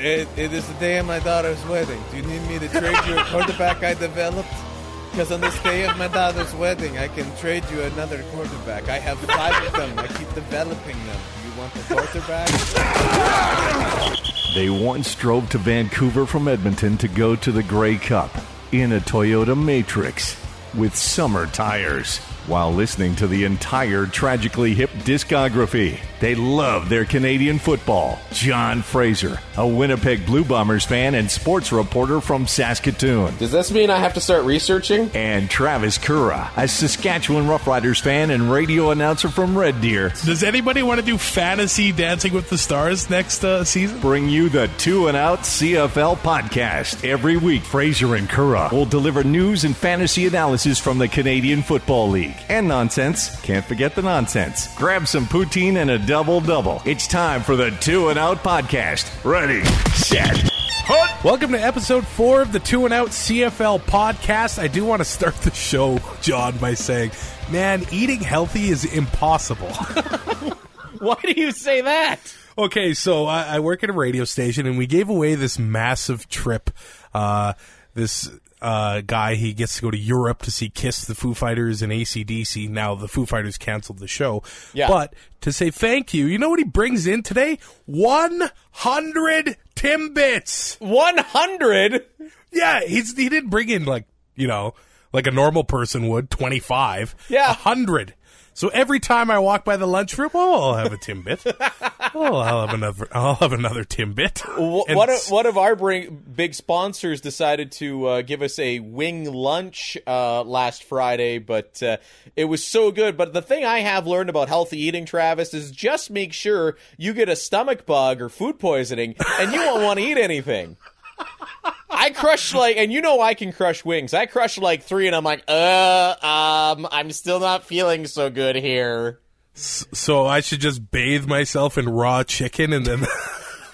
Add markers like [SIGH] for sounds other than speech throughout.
It, it is the day of my daughter's wedding. Do you need me to trade you a [LAUGHS] quarterback I developed? Because on this day of my daughter's wedding, I can trade you another quarterback. I have five of them. I keep developing them. You want the quarterback? They once drove to Vancouver from Edmonton to go to the Grey Cup in a Toyota Matrix with summer tires while listening to the entire Tragically Hip discography. They love their Canadian football. John Fraser, a Winnipeg Blue Bombers fan and sports reporter from Saskatoon. Does this mean I have to start researching? And Travis Currah, a Saskatchewan Roughriders fan and radio announcer from Red Deer. Does anybody want to do fantasy Dancing with the Stars next uh, season? Bring you the Two and Out CFL podcast. Every week, Fraser and Currah will deliver news and fantasy analysis from the Canadian Football League. And nonsense. Can't forget the nonsense. Grab some poutine and a double double. It's time for the Two and Out podcast. Ready, set, hut. Welcome to episode four of the Two and Out CFL podcast. I do want to start the show, John, by saying, man, eating healthy is impossible. [LAUGHS] Why do you say that? Okay, so I, I work at a radio station, and we gave away this massive trip. Uh, this uh, guy, he gets to go to Europe to see Kiss, the Foo Fighters, and ACDC. Now the Foo Fighters canceled the show. Yeah. But to say thank you, you know what he brings in today? 100 Timbits! 100? Yeah, he's, he didn't bring in like, you know, like a normal person would, 25. Yeah. 100. So every time I walk by the lunchroom, oh, I'll have a Timbit. [LAUGHS] oh, I'll have another, I'll have another Timbit. Wh- And One of, s- one of our bring, big sponsors decided to uh, give us a wing lunch uh, last Friday, but uh, it was so good. But the thing I have learned about healthy eating, Travis, is just make sure you get a stomach bug or food poisoning, and you won't want to eat anything. I crush like, and you know I can crush wings. I crush like three, and I'm like, uh, um, I'm still not feeling so good here. So I should just bathe myself in raw chicken and then [LAUGHS]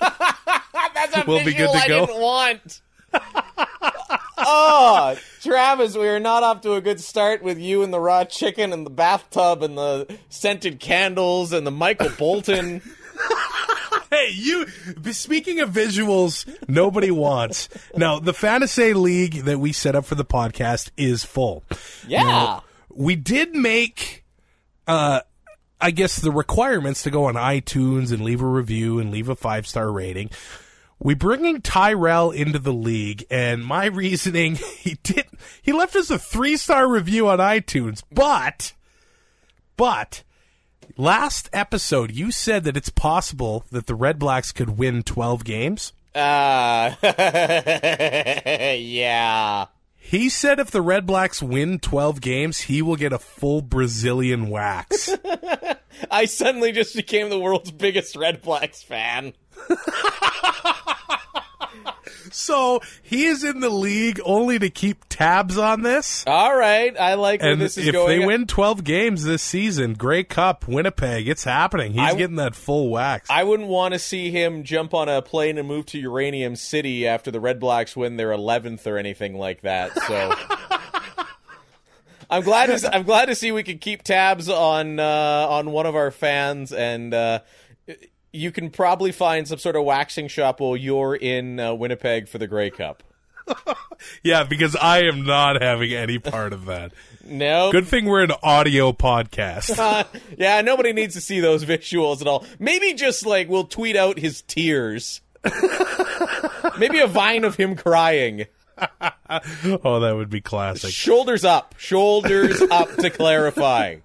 That's a [LAUGHS] We'll be visual good to I go. didn't want. [LAUGHS] oh, Travis, we are not off to a good start with you and the raw chicken and the bathtub and the scented candles and the Michael Bolton. Hey, you speaking of visuals nobody wants. Now, the fantasy league that we set up for the podcast is full. Yeah. Now, we did make uh I guess the requirements to go on iTunes and leave a review and leave a five star rating. We bringing Tyrell into the league, and my reasoning [LAUGHS] he did he left us a three star review on iTunes, but but last episode you said that it's possible that the Red Blacks could win twelve games. Uh, [LAUGHS] yeah. He said if the Red Blacks win 12 games, he will get a full Brazilian wax. [LAUGHS] I suddenly just became the world's biggest Red Blacks fan. [LAUGHS] so he is in the league only to keep tabs on this. All right, I like where And this is if going. they win 12 games this season, Grey Cup, Winnipeg, it's happening. He's I- getting that full wax. I wouldn't want to see him jump on a plane and move to Uranium City after the Red Blacks win their 11th or anything like that. So [LAUGHS] I'm glad to I'm glad to see we can keep tabs on uh, on one of our fans and uh, you can probably find some sort of waxing shop while you're in uh, Winnipeg for the Grey Cup. [LAUGHS] yeah, because I am not having any part of that. [LAUGHS] No. Good thing we're an audio podcast. Uh, [LAUGHS] yeah, nobody needs to see those visuals at all. Maybe just like we'll tweet out his tears. Maybe a vine of him crying. oh, that would be classic. Shoulders up. Shoulders up to clarify.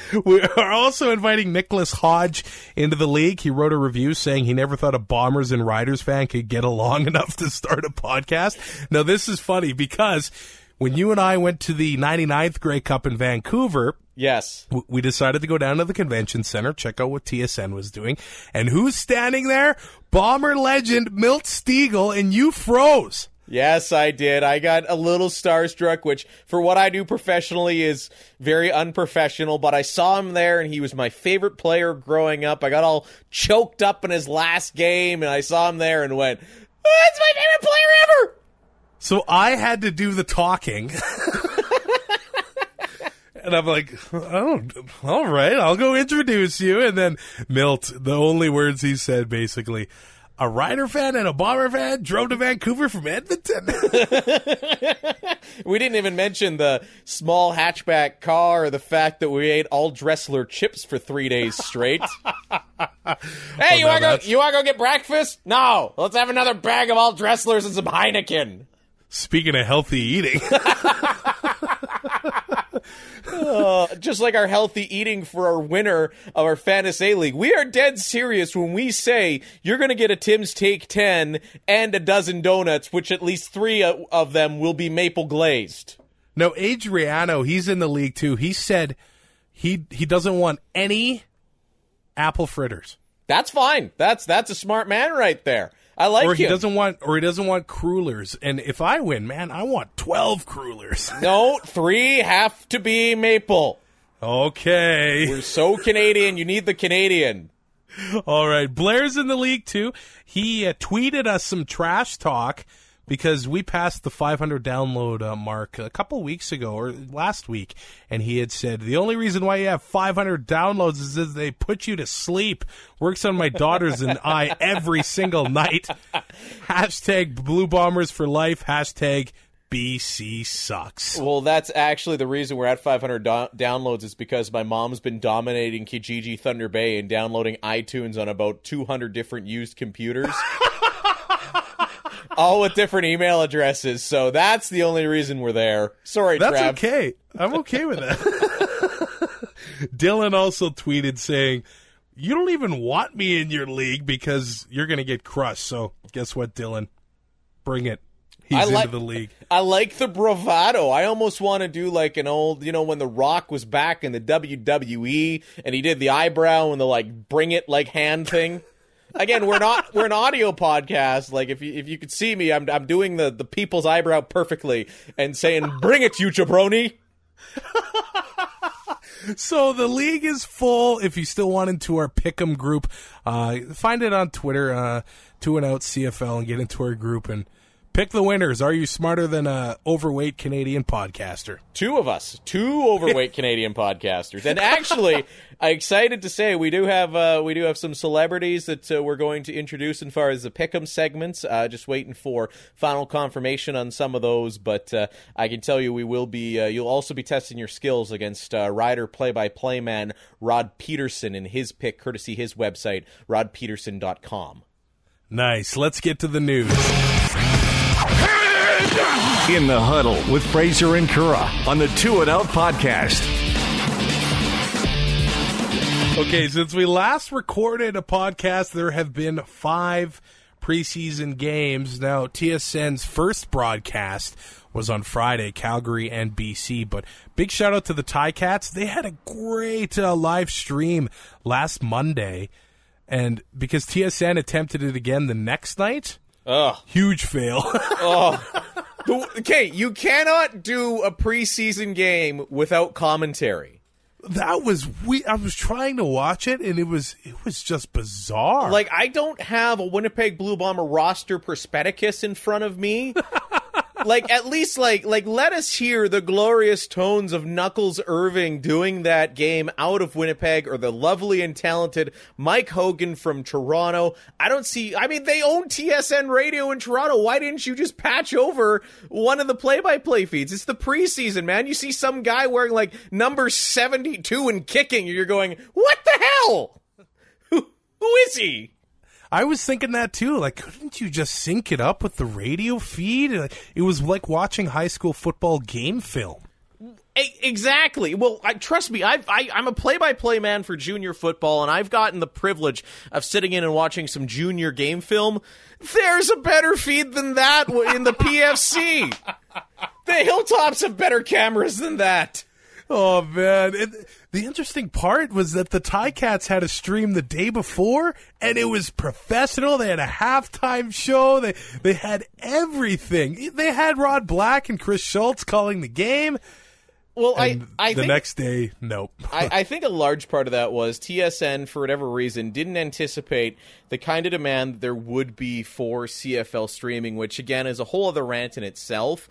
[LAUGHS] We are also inviting Nicholas Hodge into the league. He wrote a review saying he never thought a Bombers and Riders fan could get along [LAUGHS] enough to start a podcast. Now, this is funny because when you and I went to the 99th Grey Cup in Vancouver, Yes. we decided to go down to the convention center, check out what TSN was doing. And who's standing there? Bomber legend Milt Stegall, and you froze. Yes, I did. I got a little starstruck, which for what I do professionally is very unprofessional, but I saw him there and he was my favorite player growing up. I got all choked up in his last game and I saw him there and went, ah, That's my favorite player ever! So I had to do the talking. [LAUGHS] and I'm like, oh, all right, I'll go introduce you. And then Milt, the only words he said basically, a Rider fan and a Bomber fan drove to Vancouver from Edmonton. [LAUGHS] We didn't even mention the small hatchback car or the fact that we ate all Dressler chips for three days straight. [LAUGHS] hey, you want to go? You want to go get breakfast? No, let's have another bag of all Dresslers and some Heineken. Speaking of healthy eating, [LAUGHS] Uh, just like our healthy eating for our winner of our Fantasy League, we are dead serious when we say you're going to get a Tim's Take 10 and a dozen donuts, which at least three of them will be maple glazed. no, Adriano, he's in the league too. He said he he doesn't want any apple fritters, That's fine. That's that's a smart man right there. I like or he him. doesn't want, or he doesn't want crullers. And if I win, man, I want twelve crullers. [LAUGHS] No, three have to be maple. okay. We're so Canadian. You need the Canadian. All right, Blair's in the league too. He uh, tweeted us some trash talk because we passed the 500 download uh, mark a couple weeks ago or last week, and he had said the only reason why you have 500 downloads is that they put you to sleep. Works on my daughters and [LAUGHS] I every single night. Hashtag Blue Bombers for life. Hashtag BC sucks. Well, that's actually the reason we're at 500 do- downloads is because my mom's been dominating Kijiji Thunder Bay and downloading iTunes on about 200 different used computers. [LAUGHS] All with different email addresses. So that's the only reason we're there. Sorry, That's Trav. okay. I'm okay with that. [LAUGHS] Dylan also tweeted saying, You don't even want me in your league because you're going to get crushed. So, guess what, Dylan? Bring it. He's I like- into the league. I like the bravado. I almost want to do like an old, you know, when The Rock was back in the WWE and he did the eyebrow and the like bring it like hand thing. Again, we're not we're an audio podcast. Like if you if you could see me, I'm I'm doing the the people's eyebrow perfectly and saying bring it you jabroni. So, the league is full. If you still want into our Pick'em group, uh, find it on Twitter, uh, to and out CFL, and get into our group and pick the winners. Are you smarter than a overweight Canadian podcaster? Two of us, two overweight [LAUGHS] Canadian podcasters, and actually, I'm [LAUGHS] excited to say we do have uh, we do have some celebrities that uh, we're going to introduce as far as the pick'em segments. Uh, just waiting for final confirmation on some of those, but uh, I can tell you we will be. Uh, you'll also be testing your skills against uh, rider play-by-play man Rod Pedersen in his pick, courtesy his website rodpedersen.com. Nice. Let's get to the news. In the Huddle with Fraser and Currah on the Two and Out podcast. Okay, since we last recorded a podcast, there have been five preseason games. Now, TSN's first broadcast was on Friday, Calgary and BC. But big shout out to the Cats. They had a great uh, live stream last Monday. And because TSN attempted it again the next night, Ugh. huge fail. [LAUGHS] The- okay, you cannot do a preseason game without commentary. that was we. I was trying to watch it, and it was it was just bizarre. Like I don't have a Winnipeg Blue Bomber roster prospectus in front of me. Like at least like like let us hear the glorious tones of Knuckles Irving doing that game out of Winnipeg or the lovely and talented Mike Hogan from Toronto. I don't see I mean they own TSN radio in Toronto. Why didn't you just patch over one of the play-by-play feeds? It's the preseason, man. You see some guy wearing like number 72 and kicking and you're going, "What the hell?" Who, who is he? I was thinking that too. Like, couldn't you just sync it up with the radio feed? It was like watching high school football game film. Exactly. Well, I, trust me, I've, I, I'm a play-by-play man for junior football, and I've gotten the privilege of sitting in and watching some junior game film. There's a better feed than that in the PFC. The Hilltops have better cameras than that. Oh man! And the interesting part was that the Tie Cats had a stream the day before, and it was professional. They had a halftime show. They they had everything. They had Rod Black and Chris Schultz calling the game. Well, I, I the think next day, nope. [LAUGHS] I, I think a large part of that was TSN, for whatever reason, didn't anticipate the kind of demand there would be for CFL streaming, which again is a whole other rant in itself.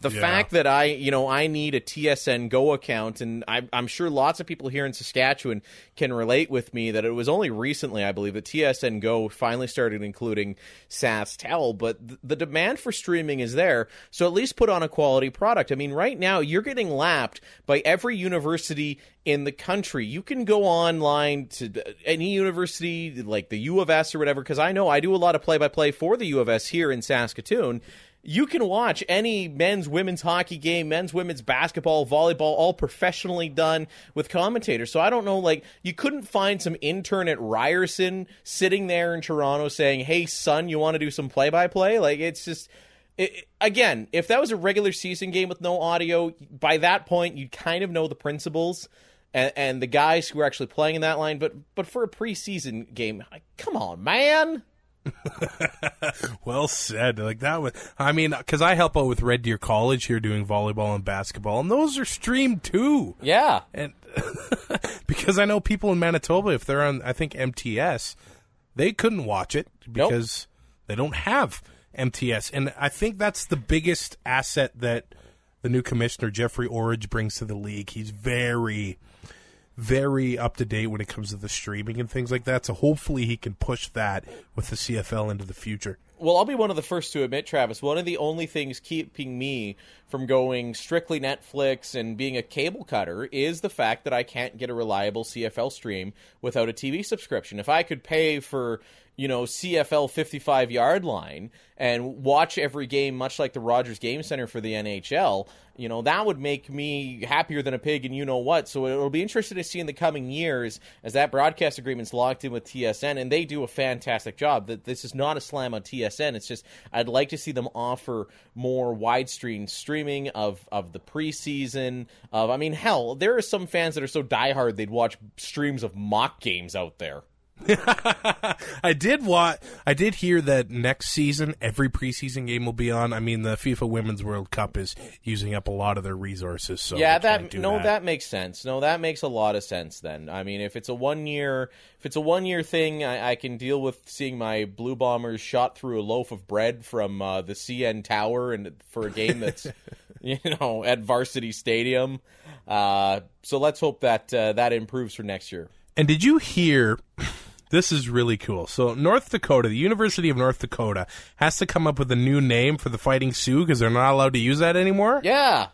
The Yeah. fact that I, you know, I need a TSN Go account, and I'm, I'm sure lots of people here in Saskatchewan can relate with me that it was only recently, I believe, that TSN Go finally started including SaskTel, but th- the demand for streaming is there. So at least put on a quality product. I mean, right now you're getting lapped by every university in the country. You can go online to any university like the U of S or whatever, because I know I do a lot of play by play for the U of S here in Saskatoon you can watch any men's women's hockey game men's women's basketball volleyball all professionally done with commentators. So i don't know like you couldn't find some intern at ryerson sitting there in toronto saying hey son you want to do some play-by-play? Like it's just it, again if that was a regular season game with no audio by that point you'd kind of know the principles and, and the guys who are actually playing in that line. But but for a preseason game come on man [LAUGHS] Well said. Like that was. I mean, because I help out with Red Deer College here doing volleyball and basketball, and those are streamed too. yeah And [LAUGHS] because I know people in Manitoba, if they're on, I think MTS, they couldn't watch it because they don't have MTS. And I think that's the biggest asset that the new commissioner Jeffrey Orridge brings to the league. He's very, very up to date when it comes to the streaming and things like that. So hopefully he can push that with the CFL into the future. Well, I'll be one of the first to admit, Travis, one of the only things keeping me from going strictly Netflix and being a cable cutter is the fact that I can't get a reliable CFL stream without a TV subscription. If I could pay for, you know, CFL 55 yard line and watch every game much like the Rogers Game Center for the NHL, you know, that would make me happier than a pig and you know what. So it'll be interesting to see in the coming years as that broadcast agreement's locked in with TSN and they do a fantastic job. That this is not a slam on TSN. It's just I'd like to see them offer more widescreen streaming of of the preseason of I mean hell, there are some fans that are so diehard they'd watch streams of mock games out there. [LAUGHS] I did what I did hear that next season every preseason game will be on. I mean, the FIFA Women's World Cup is using up a lot of their resources. So yeah, that no, that. makes sense. No, that makes a lot of sense. Then, I mean, if it's a one year, if it's a one year thing, I, I can deal with seeing my Blue Bombers shot through a loaf of bread from uh, the CN Tower and for a game that's [LAUGHS] you know at Varsity Stadium. Uh, so let's hope that uh, that improves for next year. And did you hear? [CLEARS THROAT] This is really cool. So, North Dakota, the University of North Dakota, has to come up with a new name for the Fighting Sioux because they're not allowed to use that anymore. Yeah,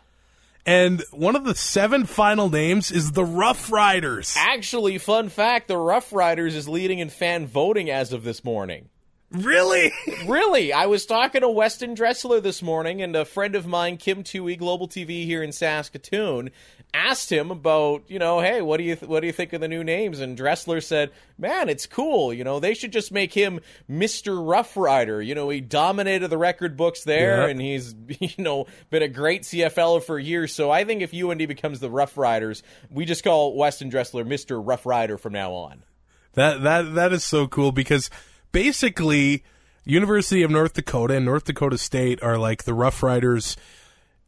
And one of the seven final names is the Rough Riders. actually, fun fact: the Rough Riders is leading in fan voting as of this morning. Really? Really, I was talking to Weston Dressler this morning, and a friend of mine, Kim Tui, Global TV here in Saskatoon, asked him about, you know, hey, what do you th- what do you think of the new names? And Dressler said, man, it's cool. You know, they should just make him Mister Rough Rider. You know, he dominated the record books there, Yeah. and he's [LAUGHS] you know been a great CFL for years. So I think if UND becomes the Rough Riders, we just call Weston Dressler Mister Rough Rider from now on. That that that is so cool because basically University of North Dakota and North Dakota State are like the Rough Riders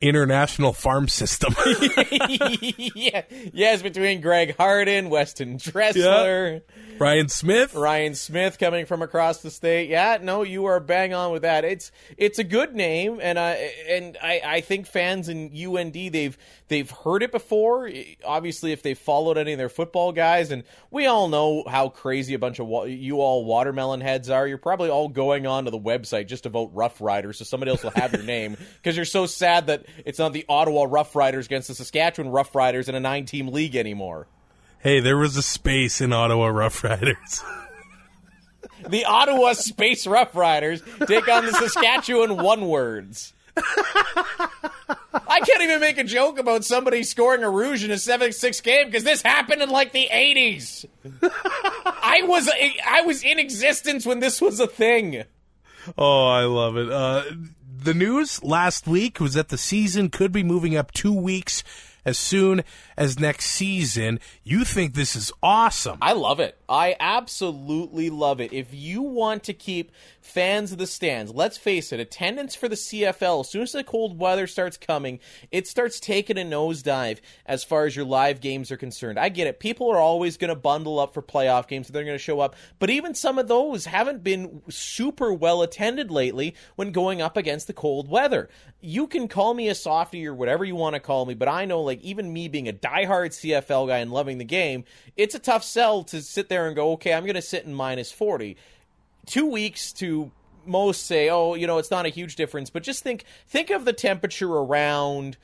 international farm system. [LAUGHS] [LAUGHS] yeah, yes, between Greg Harden, Weston Dressler, Ryan Smith. Ryan Smith coming from across the state. Yeah, no, you are bang on with that. It's it's a good name, and I and I, I think fans in UND they've they've heard it before. Obviously, if they've followed any of their football guys, and we all know how crazy a bunch of wa- you all watermelon heads are. You're probably all going on to the website just to vote Rough Riders, so somebody else will have your name [LAUGHS] because you're so sad that it's not the Ottawa Rough Riders against the Saskatchewan Rough Riders in a nine team league anymore. Hey, there was a space in Ottawa Rough Riders. [LAUGHS] The Ottawa Space Rough Riders take on the [LAUGHS] Saskatchewan One Words. I can't even make a joke about somebody scoring a rouge in a 7-6 game because this happened in like the 80s. I was I was in existence when this was a thing. oh, I love it. Uh, the news last week was that the season could be moving up two weeks as soon as next season. You think this is awesome. I love it. I absolutely love it. If you want to keep fans of the stands, let's face it, attendance for the CFL, as soon as the cold weather starts coming, it starts taking a nosedive as far as your live games are concerned. I get it. People are always going to bundle up for playoff games, they're going to show up. But even some of those haven't been super well attended lately when going up against the cold weather. You can call me a softie or whatever you want to call me, but I know, like, even me being a diehard CFL guy and loving the game, it's a tough sell to sit there and go, okay, I'm going to sit in minus 40. Two weeks to most say, oh, you know, it's not a huge difference, but just think think of the temperature around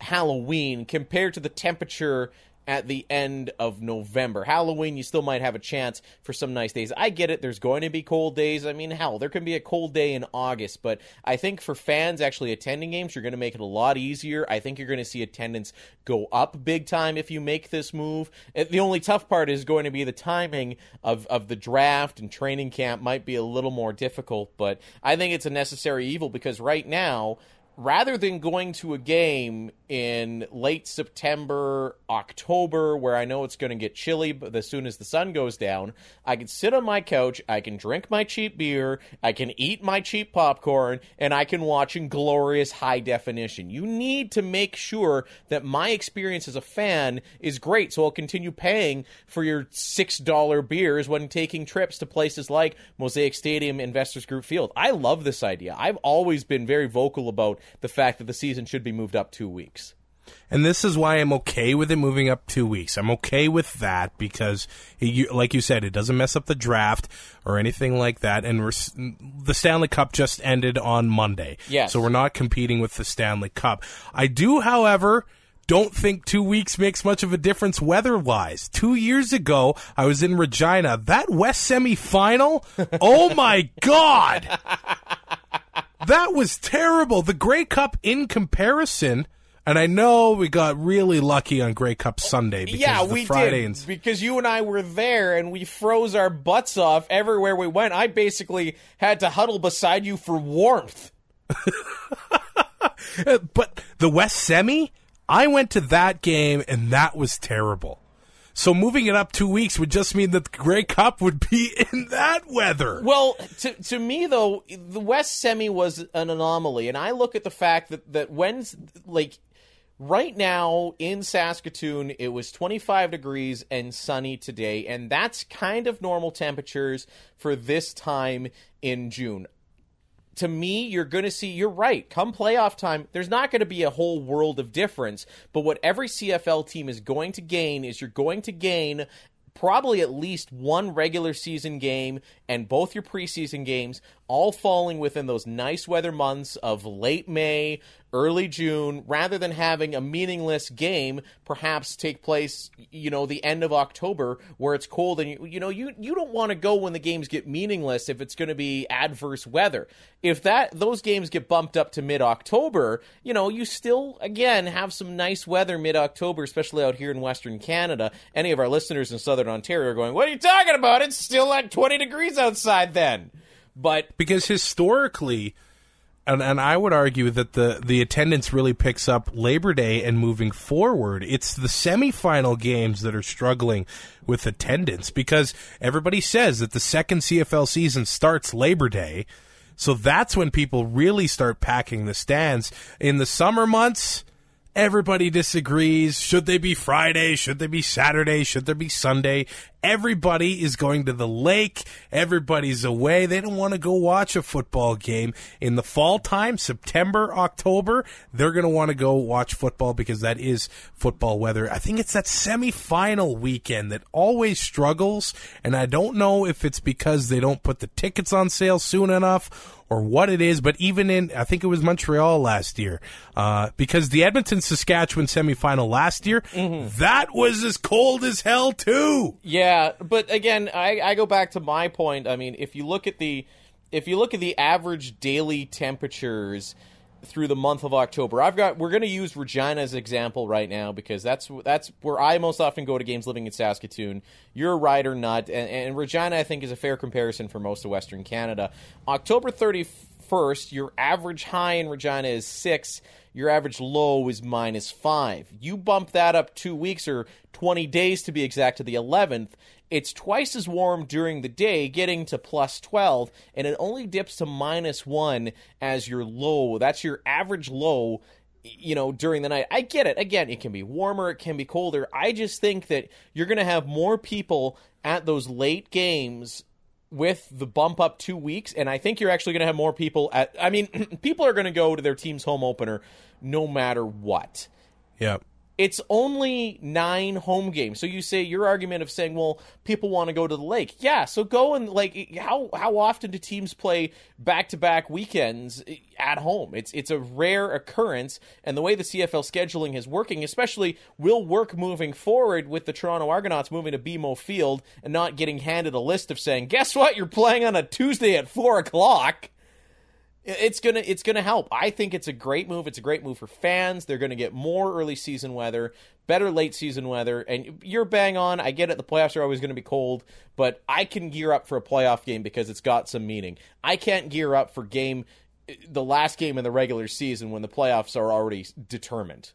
Halloween compared to the temperature at the end of November. Halloween, you still might have a chance for some nice days. I get it. There's going to be cold days. I mean, hell, there can be a cold day in August, but I think for fans actually attending games, you're going to make it a lot easier. I think you're going to see attendance go up big time if you make this move. Uh, the only tough part is going to be the timing of, of the draft and training camp might be a little more difficult, but I think it's a necessary evil because right now, rather than going to a game in late September, October, where I know it's going to get chilly but as soon as the sun goes down, I can sit on my couch, I can drink my cheap beer, I can eat my cheap popcorn, and I can watch in glorious high definition. You need to make sure that my experience as a fan is great, so I'll continue paying for your $6 beers when taking trips to places like Mosaic Stadium, Investors Group Field. I love this idea. I've always been very vocal about the fact that the season should be moved up two weeks. And this is why I'm okay with it moving up two weeks. I'm okay with that because, it, like you said, it doesn't mess up the draft or anything like that. And the Stanley Cup just ended on Monday. Yes. So we're not competing with the Stanley Cup. I do, however, don't think two weeks makes much of a difference weather wise. Two years ago, I was in Regina. That West semifinal, [LAUGHS] oh my God! [LAUGHS] That was terrible. The Grey Cup, in comparison, and I know we got really lucky on Grey Cup Sunday because yeah, the we Friday did and because you and I were there and we froze our butts off everywhere we went. I basically had to huddle beside you for warmth. [LAUGHS] but the West Semi, I went to that game and that was terrible. So moving it up two weeks would just mean that the Grey Cup would be [LAUGHS] in that weather. Well, to to me though, the West Semi was an anomaly, and I look at the fact that that when's like right now in Saskatoon, it was 25 degrees and sunny today, and that's kind of normal temperatures for this time in June to me, you're going to see, you're right. Come playoff time, there's not going to be a whole world of difference. But what every CFL team is going to gain is you're going to gain probably at least one regular season game and both your preseason games all falling within those nice weather months of late May, early June, rather than having a meaningless game perhaps take place, you know, the end of October where it's cold and you, you know, you you don't want to go when the games get meaningless if it's going to be adverse weather. If that those games get bumped up to mid-October, you know, you still again have some nice weather mid-October, especially out here in Western Canada. Any of our listeners in Southern Ontario are going, "What are you talking about? It's still like 20 degrees outside then." But because historically, and, and I would argue that the, the attendance really picks up Labor Day and moving forward. It's the semifinal games that are struggling with attendance because everybody says that the second CFL season starts Labor Day. So that's when people really start packing the stands. In the summer months, Everybody disagrees. Should they be Friday? Should they be Saturday? Should there be Sunday? Everybody is going to the lake. Everybody's away. They don't want to go watch a football game in the fall time, September, October. They're going to want to go watch football because that is football weather. I think it's that semifinal weekend that always struggles. And I don't know if it's because they don't put the tickets on sale soon enough or what it is, but even in, I think it was Montreal last year, uh, because the Edmonton Saskatchewan semifinal last year, mm-hmm. that was as cold as hell too. Yeah, but again, I, I go back to my point. I mean, if you look at the, if you look at the average daily temperatures through the month of October. I've got we're going to use Regina as example right now because that's that's where I most often go to games living in Saskatoon. You're a rider nut and, and Regina I think is a fair comparison for most of Western Canada. October 31st your average high in Regina is six. Your average low is minus five. You bump that up two weeks or 20 days to be exact to the 11th. It's twice as warm during the day, getting to plus 12, and it only dips to minus one as your low. That's your average low you know, during the night. I get it. Again, it can be warmer, it can be colder. I just think that you're going to have more people at those late games with the bump up two weeks, and I think you're actually going to have more people at. I mean, [CLEARS THROAT] people are going to go to their team's home opener no matter what. Yeah. It's only nine home games. So you say your argument of saying, well, people want to go to the lake. Yeah, so go and like how how often do teams play back to back weekends at home? It's it's a rare occurrence, and the way the CFL scheduling is working, especially will work moving forward with the Toronto Argonauts moving to BMO Field and not getting handed a list of saying, guess what, you're playing on a Tuesday at four o'clock. It's gonna it's gonna help. I think it's a great move. It's a great move for fans. They're gonna get more early season weather, better late season weather, and you're bang on. I get it. The playoffs are always gonna be cold, but I can gear up for a playoff game because it's got some meaning. I can't gear up for game the last game in the regular season when the playoffs are already determined.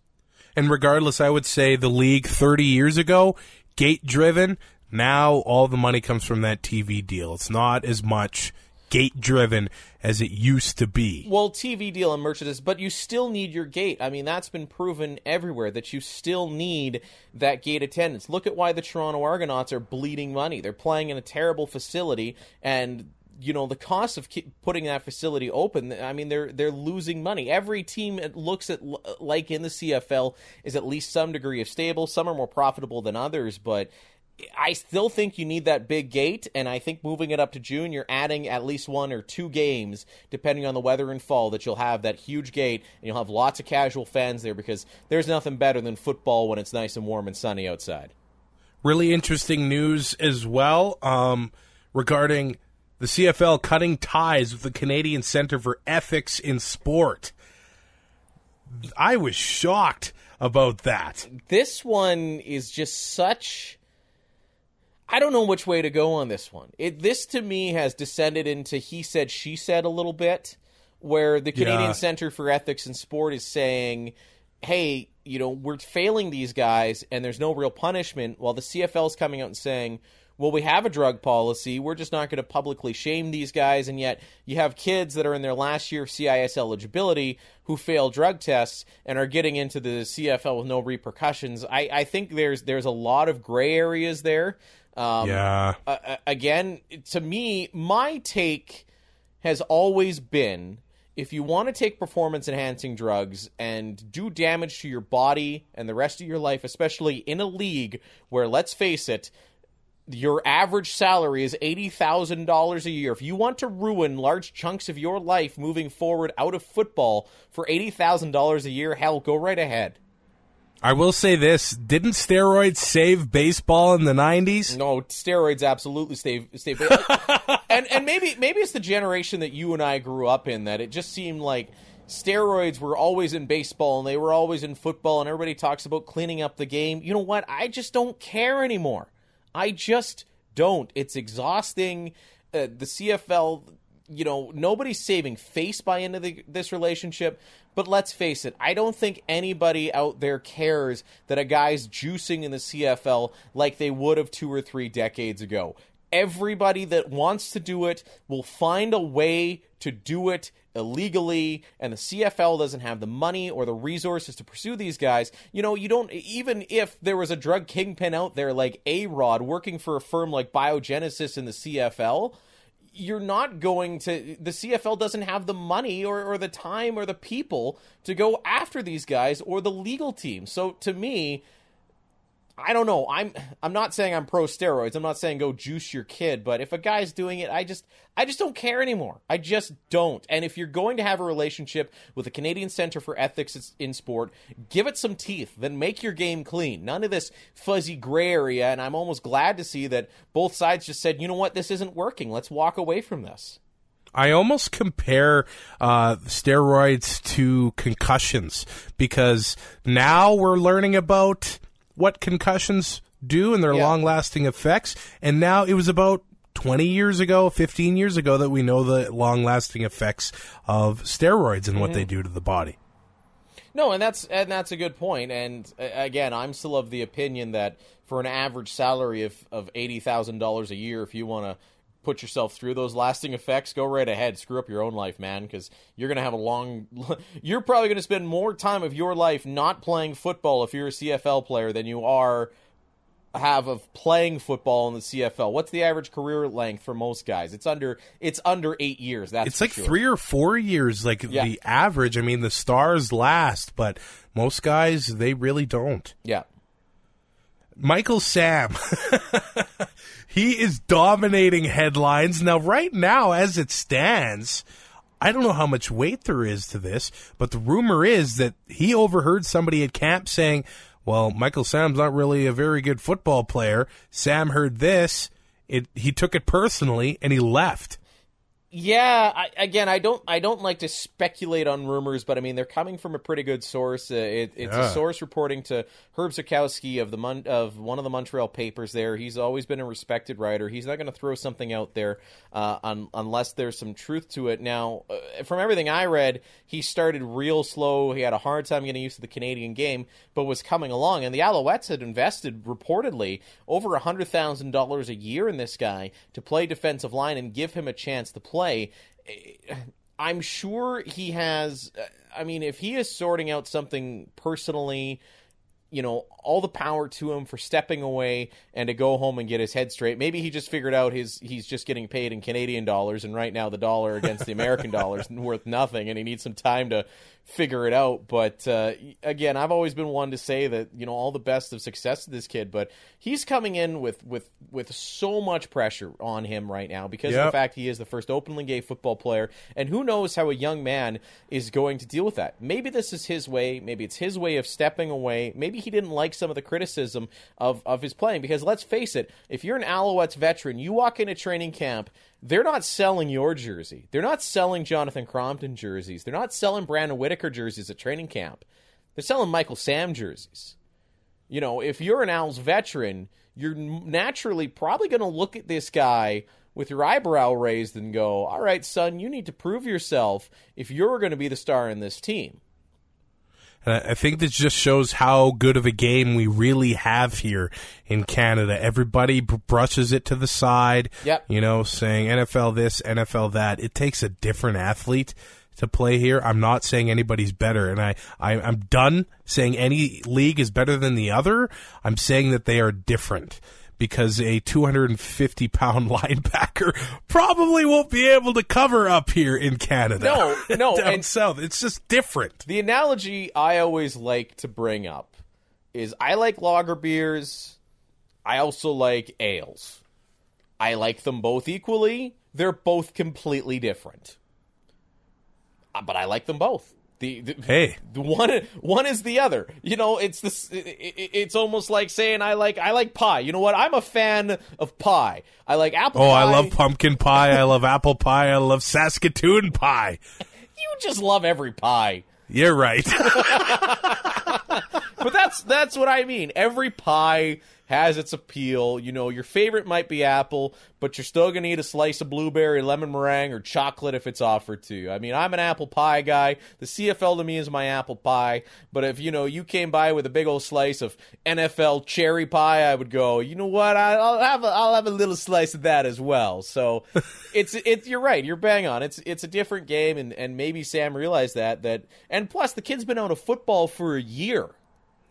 And regardless, I would say the league 30 years ago, gate driven. Now all the money comes from that TV deal. It's not as much gate driven as it used to be. Well, TV deal and merchandise, but you still need your gate. I mean, that's been proven everywhere that you still need that gate attendance. Look at why the Toronto Argonauts are bleeding money. They're playing in a terrible facility and you know the cost of putting that facility open i mean they're they're losing money every team looks at like in the cfl is at least some degree of stable some are more profitable than others but I still think you need that big gate, and I think moving it up to June, you're adding at least one or two games, depending on the weather in fall, that you'll have that huge gate, and you'll have lots of casual fans there because there's nothing better than football when it's nice and warm and sunny outside. Really interesting news as well um, regarding the CFL cutting ties with the Canadian Center for Ethics in Sport. I was shocked about that. This one is just such I don't know which way to go on this one. It this to me has descended into he said she said a little bit, where the Canadian yeah. Center for Ethics in Sport is saying, "Hey, you know, we're failing these guys, and there's no real punishment." While the CFL is coming out and saying, "Well, we have a drug policy. We're just not going to publicly shame these guys." And yet, you have kids that are in their last year of CIS eligibility who fail drug tests and are getting into the CFL with no repercussions. I, I think there's there's a lot of gray areas there. Um, yeah. Uh, again, to me, my take has always been if you want to take performance enhancing drugs and do damage to your body and the rest of your life, especially in a league where, let's face it, your average salary is $80,000 a year. If you want to ruin large chunks of your life moving forward out of football for $80,000 a year, hell, go right ahead. I will say this: didn't steroids save baseball in the '90s? No, steroids absolutely save save. [LAUGHS] and and maybe maybe it's the generation that you and I grew up in that it just seemed like steroids were always in baseball and they were always in football, and everybody talks about cleaning up the game. You know what? I just don't care anymore. I just don't. It's exhausting. Uh, the CFL you know, nobody's saving face by into the, this relationship. But let's face it, I don't think anybody out there cares that a guy's juicing in the CFL like they would have two or three decades ago. Everybody that wants to do it will find a way to do it illegally, and the CFL doesn't have the money or the resources to pursue these guys. You know, you don't, even if there was a drug kingpin out there like A Rod working for a firm like Biogenesis in the CFL, you're not going to the CFL doesn't have the money or, or the time or the people to go after these guys or the legal team. So to me, I don't know. I'm I'm not saying I'm pro steroids. I'm not saying go juice your kid, but if a guy's doing it, I just I just don't care anymore. I just don't. And if you're going to have a relationship with the Canadian Center for Ethics in Sport, give it some teeth. Then make your game clean. None of this fuzzy gray area. And I'm almost glad to see that both sides just said, you know what, this isn't working. Let's walk away from this. I almost compare uh, steroids to concussions because now we're learning about what concussions do and their yeah. long lasting effects. And now it was about 20 years ago, 15 years ago that we know the long lasting effects of steroids and what they do to the body. No, and that's and that's a good point. And again, I'm still of the opinion that for an average salary of of eighty thousand dollars a year, if you want to put yourself through those lasting effects, go right ahead. Screw up your own life, man, because you're gonna have a long. [LAUGHS] You're probably gonna spend more time of your life not playing football if you're a CFL player than you are have of playing football in the CFL. What's the average career length for most guys? It's under it's under eight years. That's It's like sure. three or four years, like Yeah. the average. I mean, the stars last, but most guys, they really don't. Yeah. Michael Sam. [LAUGHS] he is dominating headlines. Now, right now, as it stands, I don't know how much weight there is to this, but the rumor is that he overheard somebody at camp saying, well, Michael Sam's not really a very good football player. Sam heard this. It, he took it personally and he left. Yeah, I, again, I don't, I don't like to speculate on rumors, but I mean they're coming from a pretty good source. Uh, it, it's Yeah. a source reporting to Herb Zurkowsky of the Mon- of one of the Montreal papers. There, he's always been a respected writer. He's not going to throw something out there uh, un- unless there's some truth to it. Now, uh, from everything I read, he started real slow. He had a hard time getting used to the Canadian game, but was coming along. And the Alouettes had invested reportedly over a hundred thousand dollars a year in this guy to play defensive line and give him a chance to play. I'm sure he has. I mean, if he is sorting out something personally, you know, all the power to him for stepping away and to go home and get his head straight. Maybe he just figured out his he's just getting paid in Canadian dollars, and right now the dollar against the American dollar is [LAUGHS] worth nothing, and he needs some time to figure it out. But uh, again, I've always been one to say that you know all the best of success to this kid, but he's coming in with with with so much pressure on him right now because of the fact he is the first openly gay football player, and who knows how a young man is going to deal with that. Maybe this is his way. Maybe it's his way of stepping away. Maybe he didn't like some of the criticism of of his playing because let's face it, if you're an Alouettes veteran, you walk into training camp. They're not selling your jersey. They're not selling Jonathan Crompton jerseys. They're not selling Brandon Whitaker jerseys at training camp. They're selling Michael Sam jerseys you know, if you're an Owls veteran, you're naturally probably going to look at this guy with your eyebrow raised and go, all right, son, you need to prove yourself if you're going to be the star in this team. I think this just shows how good of a game we really have here in Canada. Everybody br- brushes it to the side, Yep. you know, saying NFL this, NFL that. It takes a different athlete to play here. I'm not saying anybody's better, and I, I I'm done saying any league is better than the other. I'm saying that they are different. Because a 250 pound [LAUGHS] linebacker probably won't be able to cover up here in Canada. No, [LAUGHS] no, down and- south. It's just different. The analogy I always like to bring up is I like lager beers. I also like ales. I like them both equally. They're both completely different. Uh, But I like them both. The, the Hey. the one one is the other. You know, it's this. It, it, it's almost like saying I like I like pie. You know what? I'm a fan of pie. I like apple. Oh, pie. I love pumpkin pie. I love apple pie. I love Saskatoon pie. [LAUGHS] You just love every pie. You're right. [LAUGHS] but that's that's what I mean. Every pie has its appeal. You know, your favorite might be apple, but you're still gonna eat a slice of blueberry, lemon meringue, or chocolate if it's offered to you. I mean, I'm an apple pie guy. The CFL to me is my apple pie. But if you know you came by with a big old slice of NFL cherry pie, I would go. You know what? I'll have a, I'll have a little slice of that as well. So [LAUGHS] it's it's you're right. You're bang on. It's it's a different game, and and maybe Sam realized that that. And plus, the kid's been out of football for a year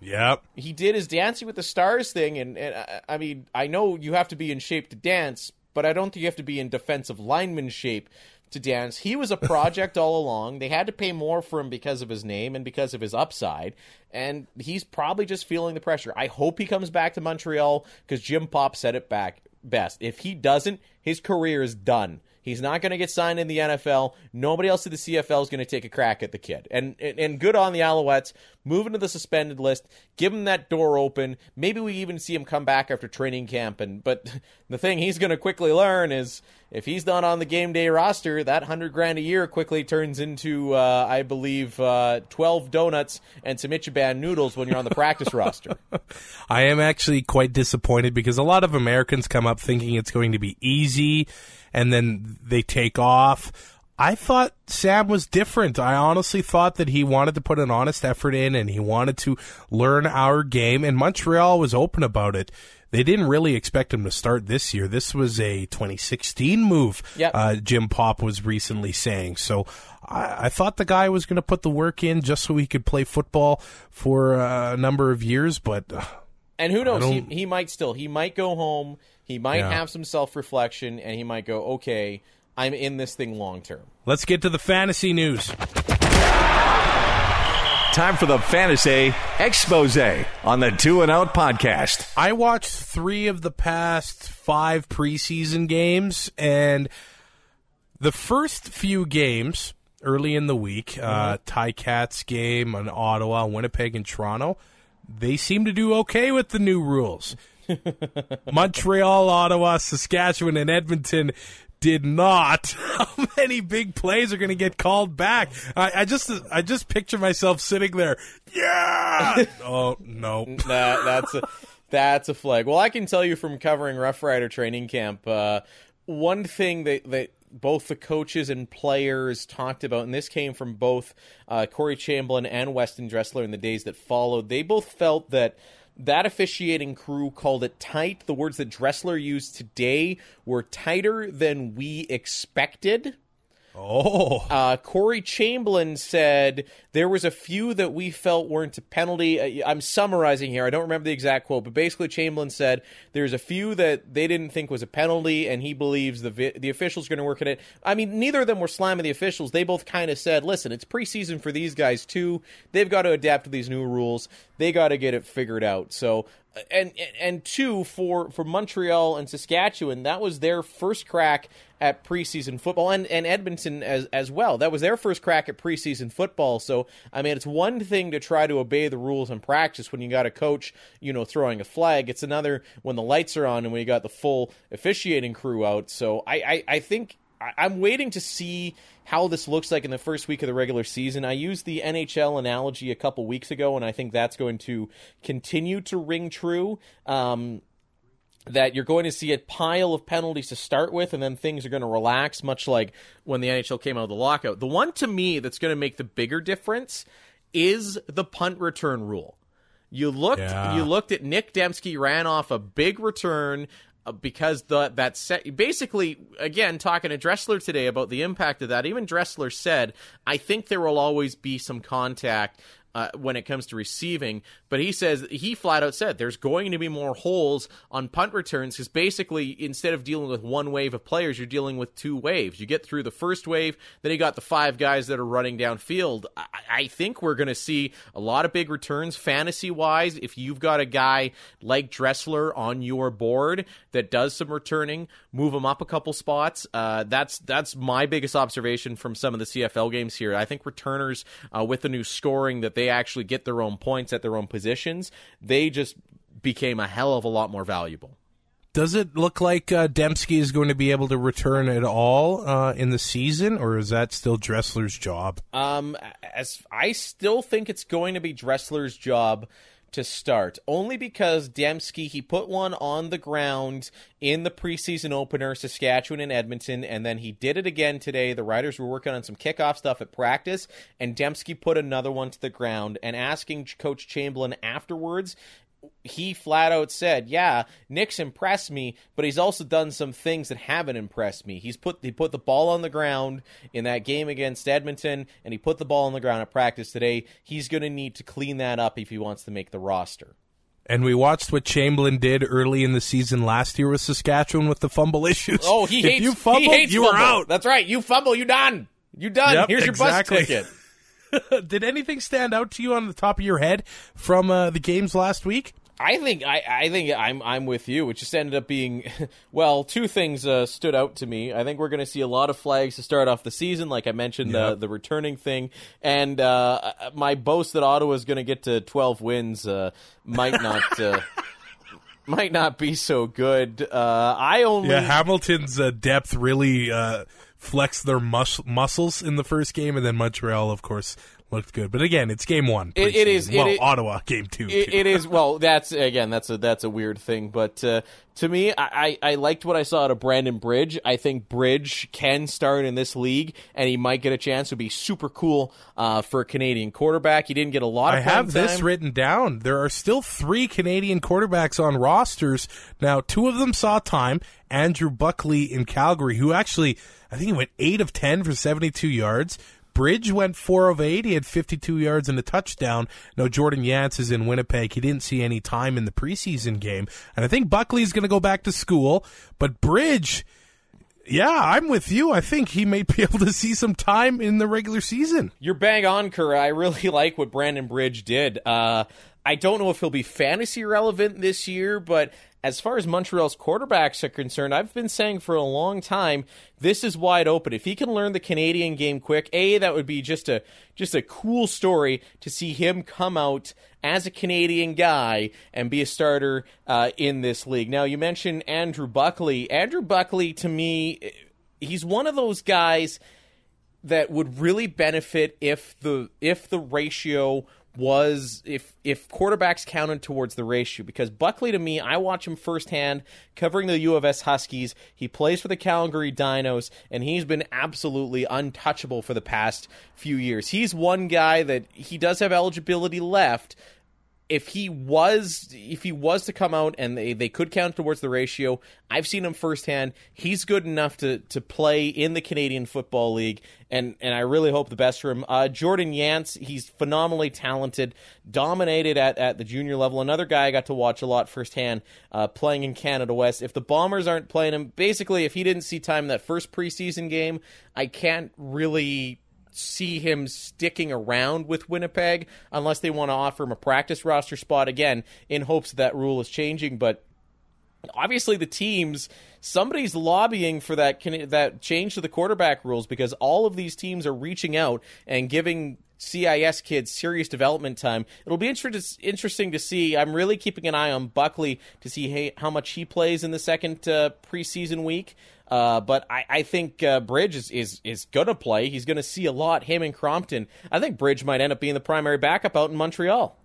yep. he did his Dancing with the Stars thing, and, and I, I mean, I know you have to be in shape to dance, but I don't think you have to be in defensive lineman shape to dance. He was a project [LAUGHS] all along. They had to pay more for him because of his name and because of his upside, and he's probably just feeling the pressure. I hope he comes back to Montreal because Jim Popp said it back best. If he doesn't, his career is done. He's not going to get signed in the NFL. Nobody else in the CFL is going to take a crack at the kid. And, and and good on the Alouettes. Move into the suspended list. Give him that door open. Maybe we even see him come back after training camp. And but [LAUGHS] the thing he's going to quickly learn is if he's not on the game day roster, that hundred grand a year quickly turns into, uh, I believe, uh, twelve donuts and some Ichiban noodles when you're on the practice [LAUGHS] roster. I am actually quite disappointed because a lot of Americans come up thinking it's going to be easy, and then they take off. I thought Sam was different. I honestly thought that he wanted to put an honest effort in and he wanted to learn our game, and Montreal was open about it. They didn't really expect him to start this year. This was a 2016 move, Yep. uh, Jim Popp was recently saying. So I, I thought the guy was going to put the work in just so he could play football for uh, a number of years, but. uh, And who knows? He, he might still. He might go home. He might Yeah. have some self reflection, and he might go, "Okay, I'm in this thing long term." Let's get to the fantasy news. Time for the Fantasy Expose on the Two and Out podcast. I watched three of the past five preseason games, and the first few games early in the week, uh, Ty Cats game on Ottawa, Winnipeg, and Toronto, they seem to do okay with the new rules. Montreal, Ottawa, Saskatchewan, and Edmonton did not. [LAUGHS] How many big plays are going to get called back? I, I just, I just picture myself sitting there. Yeah. [LAUGHS] oh no. that that's a that's a flag. Well, I can tell you from covering Rough Rider training camp, uh, one thing that that both the coaches and players talked about, and this came from both uh, Corey Chamberlain and Weston Dressler in the days that followed. They both felt that. That officiating crew called it tight. The words that Dressler used today were tighter than we expected. Oh. Uh, Corey Chamberlain said there was a few that we felt weren't a penalty. Uh, I'm summarizing here. I don't remember the exact quote, but basically Chamberlain said there's a few that they didn't think was a penalty, and he believes the vi- the officials going to work at it. I mean, neither of them were slamming the officials. They both kind of said, "Listen, it's preseason for these guys too. They've got to adapt to these new rules. They got to get it figured out." So and and two for for Montreal and Saskatchewan, that was their first crack at preseason football, and and Edmonton as as well. That was their first crack at preseason football. So I mean, it's one thing to try to obey the rules in practice when you got a coach, you know, throwing a flag. It's another when the lights are on and when you got the full officiating crew out. So I I, I think. I'm waiting to see how this looks like in the first week of the regular season. I used the NHL analogy a couple weeks ago, and I think that's going to continue to ring true. Um, that you're going to see a pile of penalties to start with, and then things are going to relax, much like when the NHL came out of the lockout. The one to me that's going to make the bigger difference is the punt return rule. You looked, Yeah. you looked at Nic Demski ran off a big return uh, because the that set basically again talking to Dressler today about the impact of that. Even Dressler said, "I think there will always be some contact." Uh, when it comes to receiving, but he says he flat out said there's going to be more holes on punt returns because basically instead of dealing with one wave of players, you're dealing with two waves. You get through the first wave, then you got the five guys that are running downfield. I, I think we're going to see a lot of big returns fantasy wise. If you've got a guy like Dressler on your board that does some returning, move him up a couple spots. Uh, that's that's my biggest observation from some of the CFL games here. I think returners uh, with the new scoring that they actually get their own points at their own positions, they just became a hell of a lot more valuable. Does it look like uh, Demski is going to be able to return at all uh, in the season, or is that still Dressler's job? Um, as I still think it's going to be Dressler's job to start, only because Demski he put one on the ground in the preseason opener, Saskatchewan and Edmonton, and then he did it again today. The Riders were working on some kickoff stuff at practice, and Demski put another one to the ground. And asking Coach Chamberlain afterwards, he flat out said, "Yeah, Nick's impressed me, but he's also done some things that haven't impressed me. He's put he put the ball on the ground in that game against Edmonton, and he put the ball on the ground at practice today. He's going to need to clean that up if he wants to make the roster." And we watched what Chamberlain did early in the season last year with Saskatchewan with the fumble issues. Oh, he if hates you fumble, he hates you fumble. out. That's right. You fumble, you done. You done. Yep, Here's your exactly. bus ticket. [LAUGHS] Did anything stand out to you on the top of your head from uh, the games last week? I think I, I think I'm I'm with you. It just ended up being [LAUGHS] well, two things uh, stood out to me. I think we're going to see a lot of flags to start off the season, like I mentioned the Yep. the returning thing, and uh, my boast that Ottawa is going to get to 12 wins uh, might not. Uh, [LAUGHS] Might not be so good. Uh, I only Yeah, Hamilton's uh, depth really flexed their mus- muscles in the first game, and then Montreal, of course, looked good. But again, it's game one. It- it is- preseason. it well, Ottawa game two. It, it is well. That's again. That's a that's a weird thing. But uh, to me, I, I I liked what I saw out of Brandon Bridge. I think Bridge can start in this league, and he might get a chance. Would be super cool uh, for a Canadian quarterback. He didn't get a lot. I have playing this time. written down. There are still three Canadian quarterbacks on rosters. Now, two of them saw time. Andrew Buckley in Calgary, who actually, I think he went 8 of 10 for 72 yards. Bridge went 4 of 8. He had 52 yards and a touchdown. No, Jordan Yantz is in Winnipeg. He didn't see any time in the preseason game. And I think Buckley's going to go back to school. But Bridge, yeah, I'm with you. I think he may be [LAUGHS] able to see some time in the regular season. You're bang on, Currah. I really [LAUGHS] like what Brandon Bridge did. Uh, I don't know if he'll be fantasy relevant this year, but as far as Montreal's quarterbacks are concerned, I've been saying for a long time this is wide open. If he can learn the Canadian game quick, a that would be just a just a cool story to see him come out as a Canadian guy and be a starter uh, in this league. Now you mentioned Andrew Buckley. Andrew Buckley to me, he's one of those guys that would really benefit if the if the ratio was if if quarterbacks counted towards the ratio because Buckley to me I watch him firsthand covering the U of S Huskies. He plays for the Calgary Dinos and he's been absolutely untouchable for the past few years. He's one guy that he does have eligibility left if he was if he was to come out and they, they could count towards the ratio, I've seen him firsthand. He's good enough to to play in the Canadian Football League, and and I really hope the best for him. Uh, Jordan Yantz, he's phenomenally talented, dominated at, at the junior level. Another guy I got to watch a lot firsthand uh, playing in Canada West. If the Bombers aren't playing him, basically, if he didn't see time in that first preseason game, I can't really see him sticking around with Winnipeg unless they want to offer him a practice roster spot again in hopes that rule is changing but obviously the teams somebody's lobbying for that that change to the quarterback rules because all of these teams are reaching out and giving CIS kids serious development time. It'll be inter- interesting to see. I'm really keeping an eye on Buckley to see how much he plays in the second uh, preseason week. Uh, but I, I think uh, Bridge is, is, is going to play. He's going to see a lot, him and Crompton. I think Bridge might end up being the primary backup out in Montreal.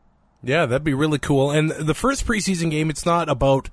Yeah, that'd be really cool. And the first preseason game, it's not about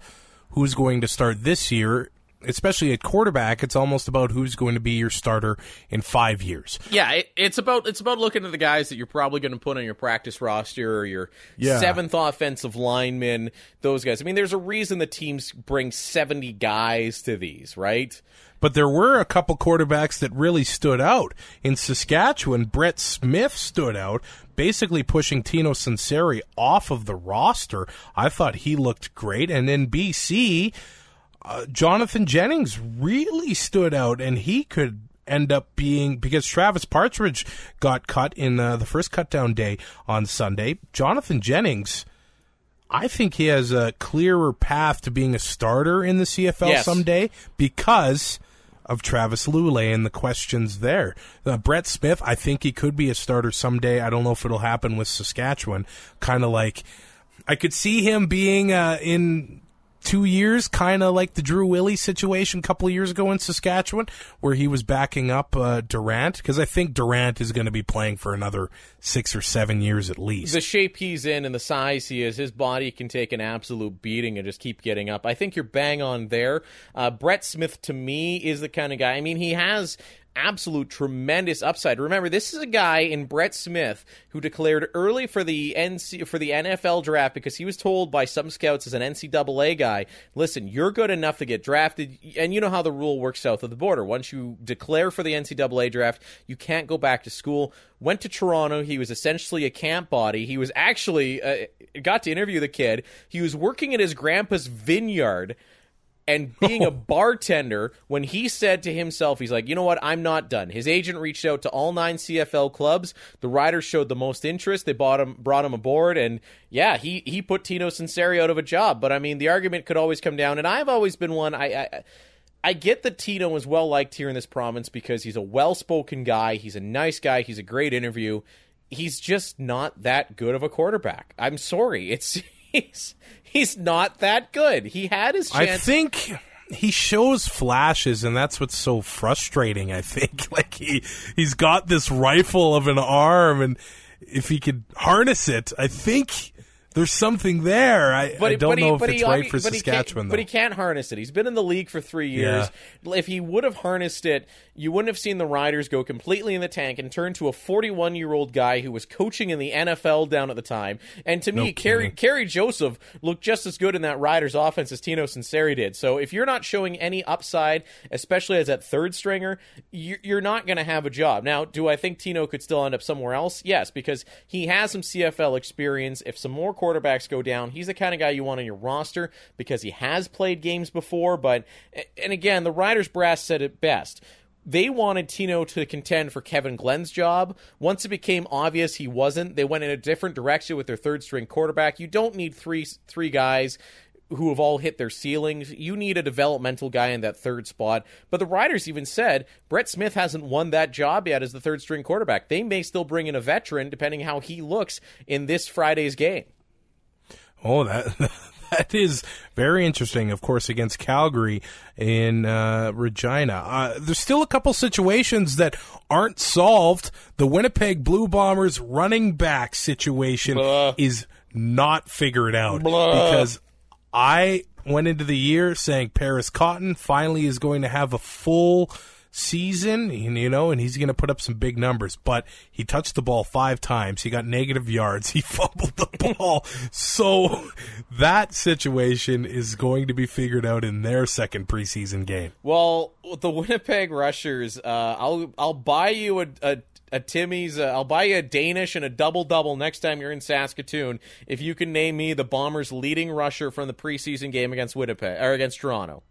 who's going to start this year, especially at quarterback. It's almost about who's going to be your starter in five years. Yeah, it, it's about it's about looking at the guys that you're probably going to put on your practice roster or your Yeah. seventh offensive lineman. Those guys. I mean, there's a reason the teams bring 70 guys to these, right? But there were a couple quarterbacks that really stood out. In Saskatchewan, Brett Smith stood out, basically pushing Tino Sunseri off of the roster. I thought he looked great. And in BC, uh, Jonathan Jennings really stood out, and he could end up being because Travis Partridge got cut in uh, the first cutdown day on Sunday. Jonathan Jennings. I think he has a clearer path to being a starter in the CFL Yes. someday because of Travis Lulay and the questions there. Uh, Brett Smith, I think he could be a starter someday. I don't know if it'll happen with Saskatchewan. Kind of like I could see him being uh, in two years, kind of like the Drew Willy situation a couple of years ago in Saskatchewan, where he was backing up uh, Durant, because I think Durant is going to be playing for another six or seven years at least. The shape he's in and the size he is, his body can take an absolute beating and just keep getting up. I think you're bang on there. Uh, Brett Smith, to me, is the kind of guy. I mean, he has absolute tremendous upside. Remember, this is a guy in Brett Smith who declared early for the NC for the NFL draft because he was told by some scouts as an NCAA guy, "Listen, you're good enough to get drafted." And you know how the rule works south of the border. Once you declare for the NCAA draft, you can't go back to school. Went to Toronto. He was essentially a camp body. He was actually uh, got to interview the kid. He was working at his grandpa's vineyard and being a [LAUGHS] bartender when he said to himself, he's like, you know what, I'm not done. His agent reached out to all nine CFL clubs. The Riders showed the most interest. They bought him, brought him aboard, and yeah, he he put Tino Sunseri out of a job. But I mean, the argument could always come down, and I've always been one. I. I I get that Tino is well liked here in this province because he's a well spoken guy. He's a nice guy. He's a great interview. He's just not that good of a quarterback. I'm sorry. It's [LAUGHS] he's he's not that good. He had his chance. I think he shows flashes, and that's what's so frustrating. I think [LAUGHS] like he he's got this rifle of an arm, and if he could harness it, I think there's something there. I, I don't but he, know if but it's he, right for Saskatchewan. But he can't harness it. He's been in the league for three years. If he would have harnessed it, you wouldn't have seen the Riders go completely in the tank and turn to a 41 year old guy who was coaching in the NFL down at the time. And to me, No Kerry. Mm-hmm. Kerry Joseph looked just as good in that Riders offense as Tino Sunseri did. So if you're not showing any upside, especially as that third stringer, you're not going to have a job. Now, do I think Tino could still end up somewhere else? Yes, because he has some CFL experience. If some more quarterbacks go down, he's the kind of guy you want on your roster because he has played games before. But, and again, the Riders brass said it best they wanted Tino to contend for Kevin Glenn's job. Once it became obvious he wasn't, they went in a different direction with their third string quarterback. You don't need three three guys who have all hit their ceilings. You need a developmental guy in that third spot. But the Riders even said Brett Smith hasn't won that job yet as the third string quarterback. They may still bring in a veteran depending how he looks in this Friday's game. Oh, that [LAUGHS] that is very interesting. Of course, against Calgary in uh, Regina, uh, there's still a couple situations that aren't solved. The Winnipeg Blue Bombers running back situation Blah. is not figured out Blah. because I went into the year saying Paris Cotton finally is going to have a full season, and, you know, and he's going to put up some big numbers. But he touched the ball five times. He got negative yards. [LAUGHS] He fumbled the [LAUGHS] ball. so that situation is going to be figured out in their second preseason game. Well, the Winnipeg Rushers, uh, I'll I'll buy you a a, a Timmy's. Uh, I'll buy you a Danish and a double double next time you're in Saskatoon if you can name me the Bombers' leading rusher from the preseason game against Winnipeg or against Toronto.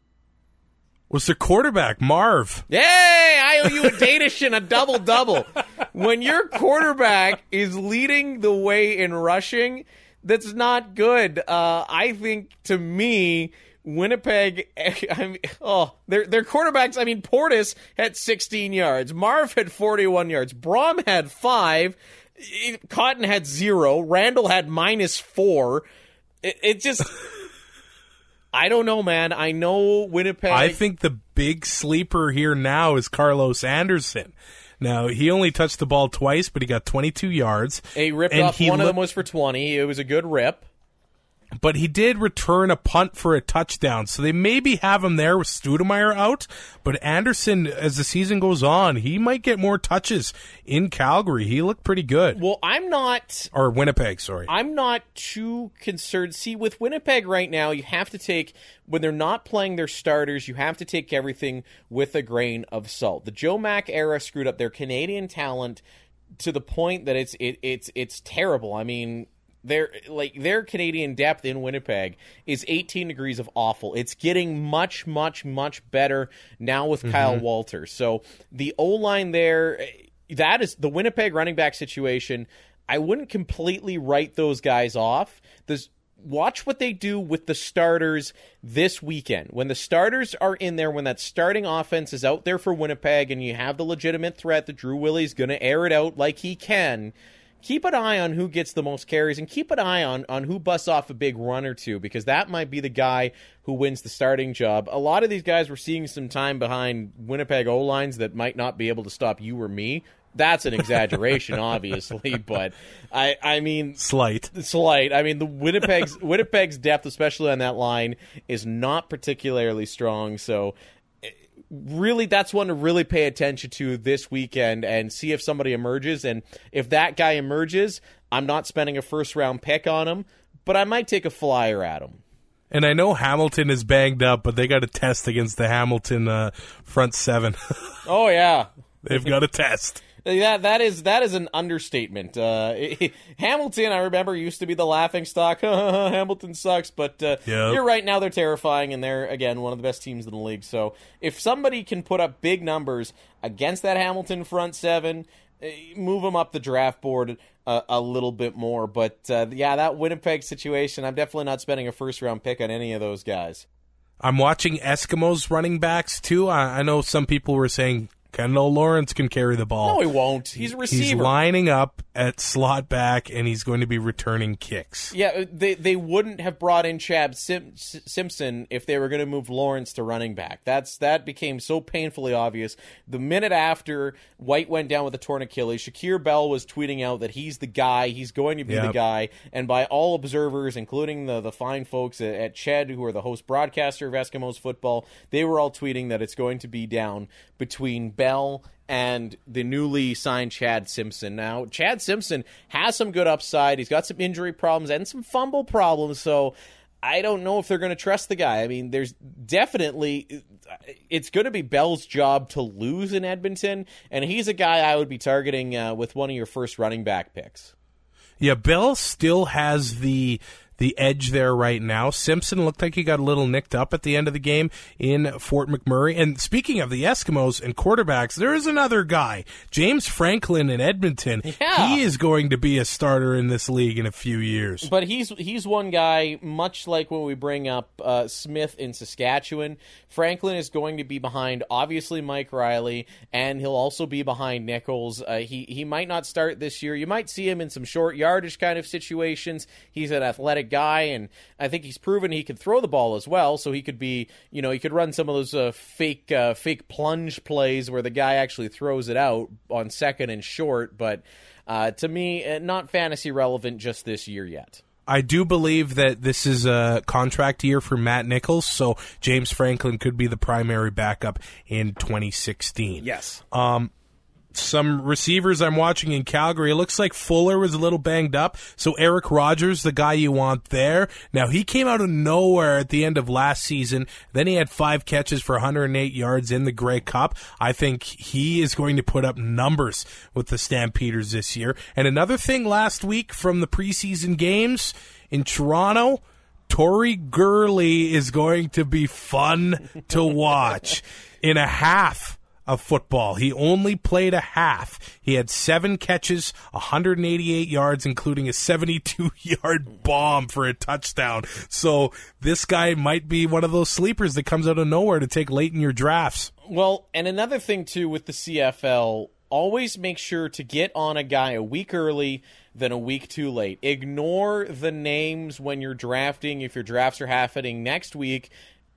Was the quarterback Marve? Yay! I owe you a Danish and a double double. When your quarterback is leading the way in rushing, that's not good. Uh, I think to me, Winnipeg. [LAUGHS] I mean, oh, their their quarterbacks. I mean, Portis had 16 yards. Marve had 41 yards. Brohm had five. Cotton had zero. Randall had minus four. It, it just. I don't know, man. I know Winnipeg. I think the big sleeper here now is Carlos Anderson. Now he only touched the ball twice, but he got 22 yards. He ripped and off one of them was for 20. It was a good rip. But he did return a punt for a touchdown. So they maybe have him there with Stoudermire out, but Anderson, as the season goes on, he might get more touches in Calgary. He looked pretty good. Well, I'm not Or Winnipeg, sorry. I'm not too concerned. See, with Winnipeg right now, you have to take when they're not playing their starters, you have to take everything with a grain of salt. The Joe Mack era screwed up their Canadian talent to the point that it's it, it's it's terrible. I mean, their like their Canadian depth in Winnipeg is 18 degrees of awful. It's getting much much much better now with mm-hmm. Kyle Walter. So the O line there that is the Winnipeg running back situation. I wouldn't completely write those guys off. There's watch what they do with the starters this weekend. When the starters are in there, when that starting offense is out there for Winnipeg, and you have the legitimate threat that Drew Willy's going to air it out like he can. Keep an eye on who gets the most carries and keep an eye on, on who busts off a big run or two because that might be the guy who wins the starting job. A lot of these guys were seeing some time behind Winnipeg O lines that might not be able to stop you or me. That's an exaggeration, [LAUGHS] obviously, but I I mean Slight. slight. I mean, the Winnipeg's Winnipeg's depth, especially on that line, is not particularly strong. So, really, that's one to really pay attention to this weekend and see if somebody emerges. And if that guy emerges, I'm not spending a first round pick on him, but I might take a flyer at him. And I know Hamilton is banged up, but they got a test against the Hamilton uh, front seven. [LAUGHS] Oh yeah, They've got a test. That that is that is an understatement. Uh, [LAUGHS] Hamilton, I remember, used to be the laughing stock. [LAUGHS] Hamilton sucks, but uh, Yep. you're right. Now they're terrifying, and they're again one of the best teams in the league. So if somebody can put up big numbers against that Hamilton front seven, eh, move them up the draft board a, a little bit more. But uh, yeah, that Winnipeg situation, I'm definitely not spending a first round pick on any of those guys. I'm watching Eskimos running backs too. I, I know some people were saying Kendall Lawrence can carry the ball. No, he won't. He's a receiver. He's lining up at slot back, and he's going to be returning kicks. Yeah, uh, they they wouldn't have brought in Chad Sim- Simpson if they were going to move Lawrence to running back. That's that became so painfully obvious. The minute after White went down with a torn Achilles, Shakir Bell was tweeting out that he's the guy, he's going to be the guy, and by all observers, including the the fine folks at, at Ched, who are the host broadcaster of Eskimos football, they were all tweeting that it's going to be down between Bell and the newly signed Chad Simpson. Now, Chad Simpson has some good upside. He's got some injury problems and some fumble problems, so I don't know if they're going to trust the guy. I mean, there's definitely it's going to be Bell's job to lose in Edmonton, and he's a guy I would be targeting uh, with one of your first running back picks. Yeah, Bell still has the the edge there right now. Simpson looked like he got a little nicked up at the end of the game in Fort McMurray. And speaking of the Eskimos and quarterbacks, there is another guy, James Franklin in Edmonton. Yeah. He is going to be a starter in this league in a few years. But he's he's one guy, much like when we bring up uh, Smith in Saskatchewan. Franklin is going to be behind, obviously Mike Reilly, and he'll also be behind Nichols. Uh, he he might not start this year. You might see him in some short yardage kind of situations. He's an athletic guy, and I think he's proven he could throw the ball as well. So he could be, you know, he could run some of those uh, fake uh, fake plunge plays where the guy actually throws it out on second and short, but. Uh, to me, uh, not fantasy relevant just this year yet. I do believe that this is a contract year for Matt Nichols, so James Franklin could be the primary backup in 2016. Yes. Some receivers I'm watching in Calgary. It looks like Fuller was a little banged up. So Eric Rogers, the guy you want there. Now he came out of nowhere at the end of last season. Then he had five catches for 108 yards in the Grey Cup. I think he is going to put up numbers with the Stampeders this year. And another thing last week from the preseason games in Toronto. Tori Gurley is going to be fun to watch in a half of football. He only played a half. He had seven catches, 188 yards, including a 72 yard [LAUGHS] bomb for a touchdown. So this guy might be one of those sleepers that comes out of nowhere to take late in your drafts. Well, and another thing too with the CFL, always make sure to get on a guy a week early than a week too late. Ignore the names when you're drafting if your drafts are happening next week.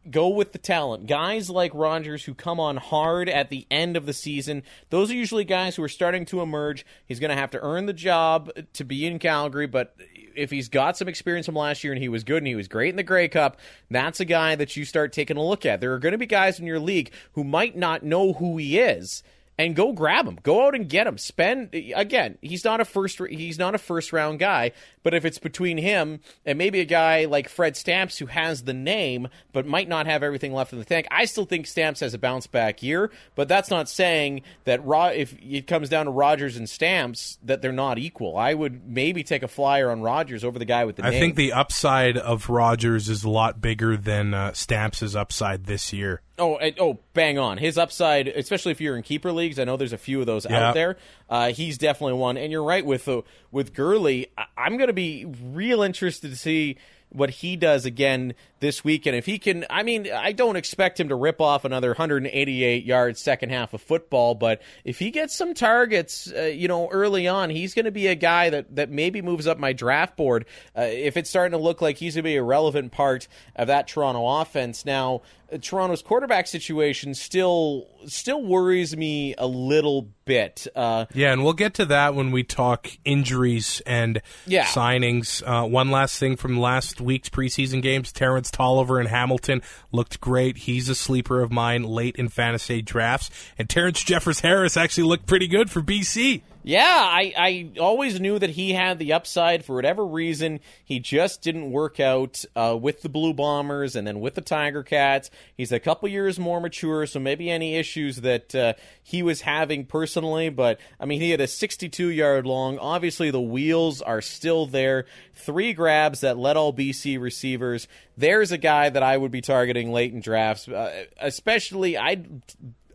Go with the talent. Guys like Rogers who come on hard at the end of the season, those are usually guys who are starting to emerge. He's going to have to earn the job to be in Calgary, but if he's got some experience from last year and he was good and he was great in the Grey Cup, that's a guy that you start taking a look at. There are going to be guys in your league who might not know who he is. And go grab him. Go out and get him. Spend again. He's not a first. He's not a first round guy. But if it's between him and maybe a guy like Fred Stamps who has the name but might not have everything left in the tank, I still think Stamps has a bounce back year. But that's not saying that Ro- if it comes down to Rogers and Stamps that they're not equal. I would maybe take a flyer on Rogers over the guy with the I name. I think the upside of Rogers is a lot bigger than uh, Stamps' upside this year. Oh, oh, bang on. His upside, especially if you're in keeper leagues, I know there's a few of those Yeah. out there. Uh, he's definitely one. And you're right with uh, with Gurley. I- I'm going to be real interested to see what he does again this weekend. If he can, I mean, I don't expect him to rip off another 188 yards second half of football, but if he gets some targets, uh, you know, early on, he's going to be a guy that that maybe moves up my draft board. Uh, if it's starting to look like he's going to be a relevant part of that Toronto offense now. uh, Toronto's quarterback situation still still worries me a little bit. Uh, Yeah, and we'll get to that when we talk injuries and Yeah. signings. Uh, one last thing from last week's preseason games: Terrence Toliver in Hamilton looked great. He's a sleeper of mine late in fantasy drafts, and Terrence Jeffers Harris actually looked pretty good for BC. Yeah, I, I always knew that he had the upside. For whatever reason, he just didn't work out uh, with the Blue Bombers and then with the Tiger Cats. He's a couple years more mature, so maybe any issues that uh, he was having personally. But, I mean, he had a 62 yard long. Obviously, the wheels are still there. Three grabs that led all BC receivers. There's a guy that I would be targeting late in drafts, uh, especially I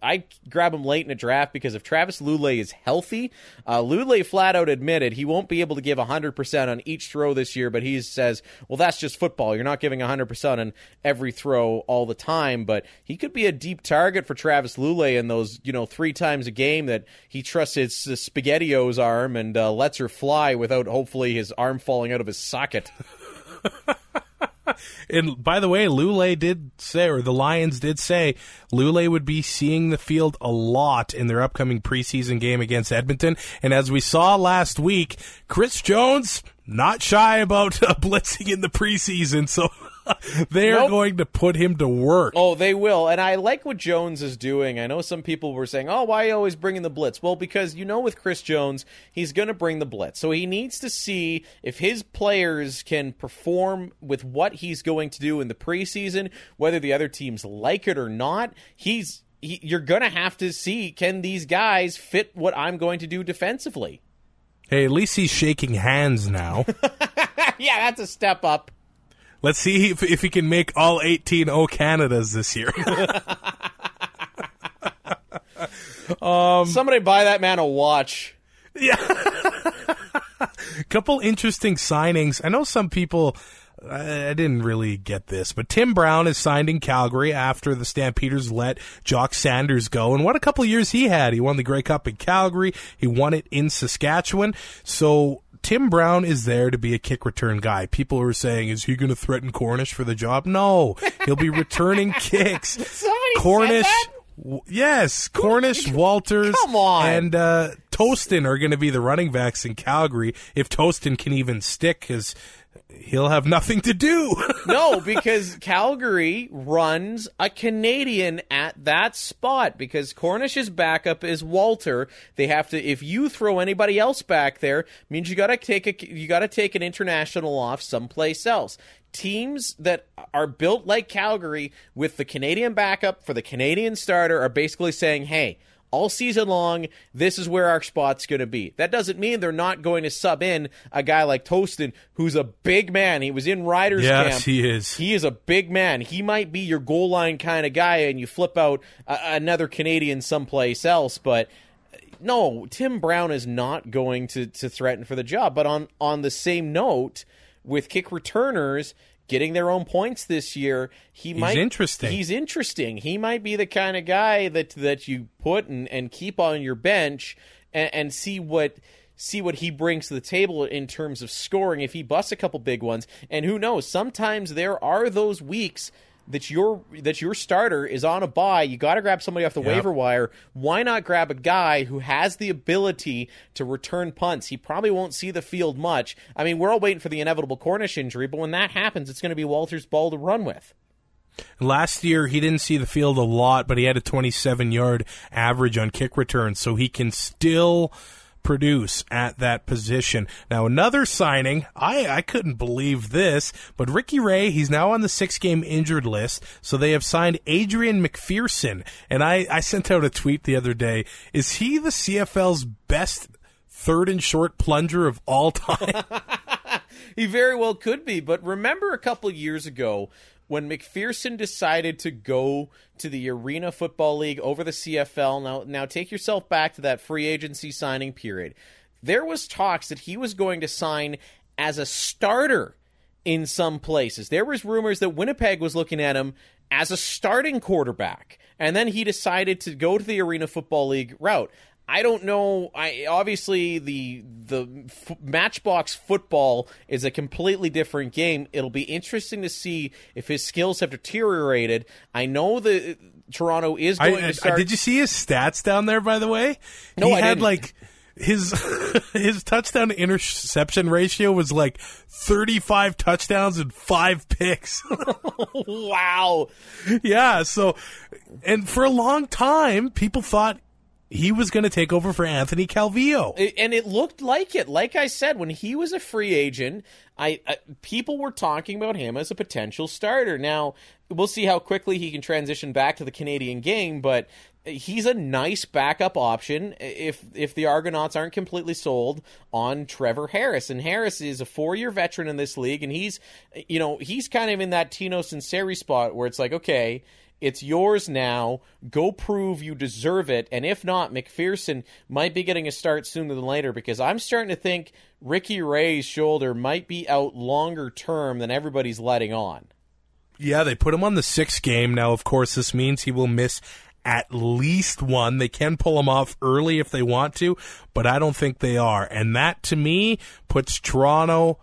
I grab him late in a draft because if Travis Lulay is healthy, uh, Lulay flat out admitted he won't be able to give 100% on each throw this year, but he says, well, that's just football. You're not giving 100% on every throw all the time, but he could be a deep target for Travis Lulay in those, you know, three times a game that he trusts his uh, SpaghettiOs arm and uh, lets her fly without hopefully his arm falling out of his socket. [LAUGHS] And by the way, Lulay did say, or the Lions did say, Lulay would be seeing the field a lot in their upcoming preseason game against Edmonton. And as we saw last week, Chris Jones not shy about uh, [LAUGHS] blitzing in the preseason. So [LAUGHS] [LAUGHS] they are Nope. going to put him to work. Oh, they will. And I like what Jones is doing. I know some people were saying, oh, why are you always bringing the blitz? Well, because you know with Chris Jones, he's going to bring the blitz. So he needs to see if his players can perform with what he's going to do in the preseason, whether the other teams like it or not. He's. He, you're going to have to see can these guys fit what I'm going to do defensively. Hey, at least he's shaking hands now. [LAUGHS] yeah, that's a step up. Let's see if, if he can make all 18 O Canadas this year. [LAUGHS] Um, Somebody buy that man a watch. Yeah. a [LAUGHS] Couple interesting signings. I know some people. I I didn't really get this, but Tim Brown is signed in Calgary after the Stampeders let Jock Sanders go. And what a couple years he had. He won the Grey Cup in Calgary. He won it in Saskatchewan. So Tim Brown is there to be a kick return guy. People are saying, is he going to threaten Cornish for the job? No, he'll be returning [LAUGHS] kicks. Cornish. w- Yes, Cornish, [LAUGHS] Walters, and uh, Tostin are going to be the running backs in Calgary. If Tostin can even stick, because he'll have nothing to do. [LAUGHS] no, because Calgary runs a Canadian at that spot because Cornish's backup is Walter. They have to if you throw anybody else back there, means you got to take a you got to take an international off someplace else. Teams that are built like Calgary with the Canadian backup for the Canadian starter are basically saying, "Hey, all season long, this is where our spot's going to be. That doesn't mean they're not going to sub in a guy like Tostin, who's a big man. He was in Riders Yes, camp. he is. He is a big man. He might be your goal line kind of guy, and you flip out a- another Canadian someplace else. But uh, no, Tim Brown is not going to, to threaten for the job. But on on the same note, with kick returners getting their own points this year, he might interesting. He's interesting. He might be the kind of guy that that you put and, and keep on your bench and, and see what see what he brings to the table in terms of scoring if he busts a couple big ones. And who knows, sometimes there are those weeks that your that your starter is on a buy. you got to grab somebody off the waiver wire. Why not grab a guy who has the ability to return punts? He probably won't see the field much. I mean, we're all waiting for the inevitable Cornish injury, but when that happens, it's going to be Walter's ball to run with. Last year, he didn't see the field a lot, but he had a 27 yard average on kick returns, so he can still produce at that position. Now, another signing, I, I couldn't believe this, but Ricky Ray, he's now on the six game injured list, so they have signed Adrian McPherson. And I, I sent out a tweet the other day. Is he the CFL's best third and short plunger of all time? [LAUGHS] He very well could be, but remember a couple years ago when McPherson decided to go to the Arena Football League over the CFL. Now, now take yourself back to that free agency signing period. There was talks that he was going to sign as a starter in some places. There was rumors that Winnipeg was looking at him as a starting quarterback, and then he decided to go to the Arena Football League route. I don't know. I obviously the the f- Matchbox football is a completely different game. It'll be interesting to see if his skills have deteriorated. I know that Toronto is going I- to start. did you see his stats down there? By the way, No, he I had didn't. like his [LAUGHS] his touchdown to interception ratio was like thirty five touchdowns and five picks. [LAUGHS] [LAUGHS] wow. yeah, so and for a long time, people thought he was going to take over for Anthony Calvillo. And it looked like it. Like I said, when he was a free agent, I, I people were talking about him as a potential starter. Now we'll see how quickly he can transition back to the Canadian game, but he's a nice backup option if if the Argonauts aren't completely sold on Trevor Harris. And Harris is a four year veteran in this league, and he's you know he's kind of in that Tino Sunseri spot where it's like okay. It's yours now. Go prove you deserve it. And if not, McPherson might be getting a start sooner than later because I'm starting to think Ricky Ray's shoulder might be out longer term than everybody's letting on. Yeah, they put him on the sixth game. Now, of course, this means he will miss at least one. They can pull him off early if they want to, but I don't think they are. And that, to me, puts Toronto.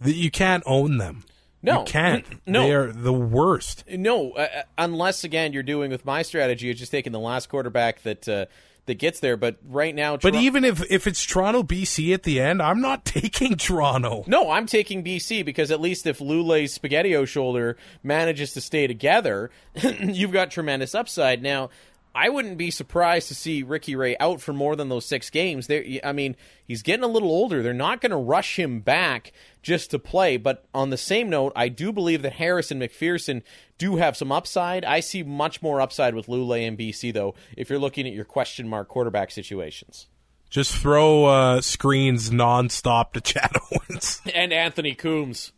That you can't own them. No, you can't. n- no. they are the worst. No, uh, uh, unless again you're doing with my strategy of just taking the last quarterback that uh, that gets there. But right now, But even if if it's Toronto BC at the end, I'm not [LAUGHS] taking Toronto. No, I'm taking BC because at least if Lulay's Spaghettio shoulder manages to stay together, [LAUGHS] you've got tremendous upside. Now, I wouldn't be surprised to see Ricky Ray out for more than those six games. There, I mean, he's getting a little older. They're not going to rush him back just to play. But on the same note, I do believe that Harris and McPherson do have some upside. I see much more upside with Lulay and BC, though, if you're looking at your question mark quarterback situations. Just throw uh, screens nonstop to [LAUGHS] Chad Owens. And Anthony Coombs.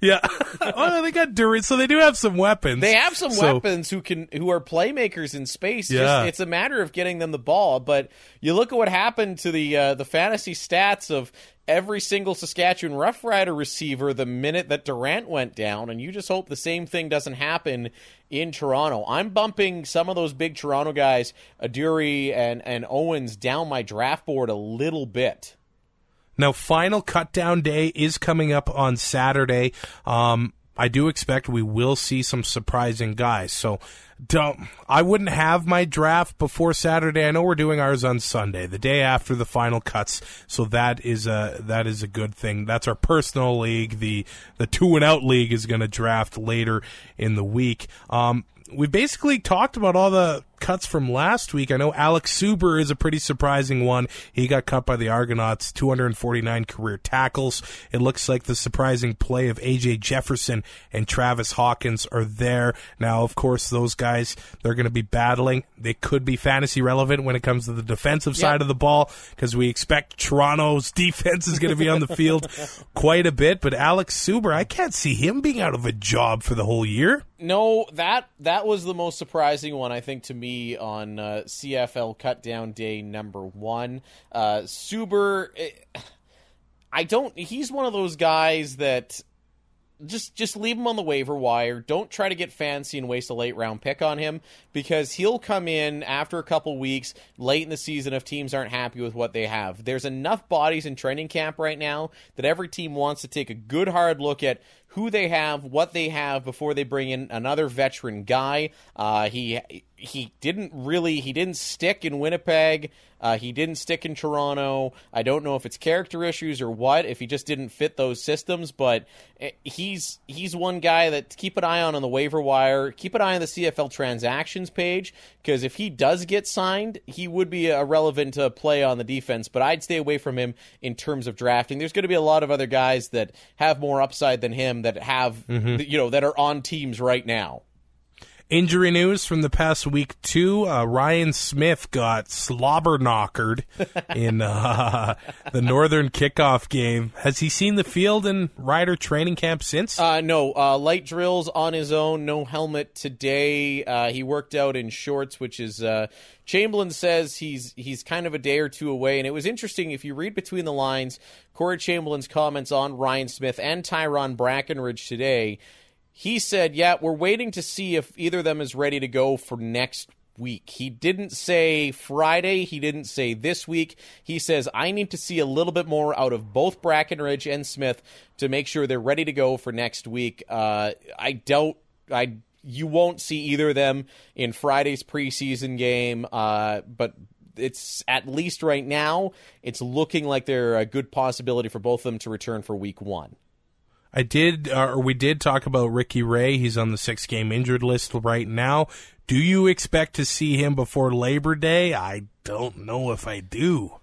Yeah. [LAUGHS] oh, they got Duran, so they do have some weapons. They have some So- weapons who can who are playmakers in space. Yeah. Just, it's a matter of getting them the ball. But you look at what happened to the uh, the fantasy stats of every single Saskatchewan Rough Rider receiver the minute that Durant went down, and you just hope the same thing doesn't happen in Toronto. I'm bumping some of those big Toronto guys, Aduri and and Owens, down my draft board a little bit. Now, final cut down day is coming up on Saturday. Um, I do expect we will see some surprising guys. So, don't. I wouldn't have my draft before Saturday. I know we're doing ours on Sunday, the day after the final cuts. So that is a that is a good thing. That's our personal league. The the two and out league is going to draft later in the week. Um, we basically talked about all the cuts from last week. I know Alex Suber is a pretty surprising one. He got cut by the Argonauts, 249 career tackles. It looks like the surprising play of AJ Jefferson and Travis Hawkins are there. Now, of course, those guys, they're going to be battling. They could be fantasy relevant when it comes to the defensive side of the ball because we expect Toronto's [LAUGHS] defense is going to be on the field quite a bit. But Alex Suber, I can't see him being out of a job for the whole year. No, that that was the most surprising one I think to me on uh, CFL cut down day number one. Uh, Suber, eh, I don't. He's one of those guys that just just leave him on the waiver wire. Don't try to get fancy and waste a late round pick on him because he'll come in after a couple weeks late in the season if teams aren't happy with what they have. There's enough bodies in training camp right now that every team wants to take a good hard look at who they have, what they have before they bring in another veteran guy. Uh, he he didn't really he didn't stick in Winnipeg. Uh, he didn't stick in Toronto. I don't know if it's character issues or what. If he just didn't fit those systems, but eh, he's he's one guy that keep an eye on on the waiver wire. Keep an eye on the CFL transactions page because if he does get signed, he would be a relevant uh, play on the defense. But I'd stay away from him in terms of drafting. There's going to be a lot of other guys that have more upside than him that have mm-hmm. you know that are on teams right now. Injury news from the past week too. Uh, Ryan Smith got slobber knockered [LAUGHS] in uh, the Northern kickoff game. Has he seen the field in Rider training camp since? Uh, no, uh, light drills on his own, no helmet today. Uh, he worked out in shorts, which is uh, Chamberlain says he's he's kind of a day or two away. And it was interesting if you read between the lines, Corey Chamberlain's comments on Ryan Smith and Tyron Brackenridge today. He said, "Yeah, we're waiting to see if either of them is ready to go for next week. He didn't say Friday. He didn't say this week. He says, I need to see a little bit more out of both Brackenridge and Smith to make sure they're ready to go for next week. Uh, I doubt I you won't see either of them in Friday's preseason game, uh, but it's at least right now, it's looking like they're a good possibility for both of them to return for week one. I did, uh, or we did talk about Ricky Ray. He's on the six game injured list right now. Do you expect to see him before Labor Day? I don't know if I do.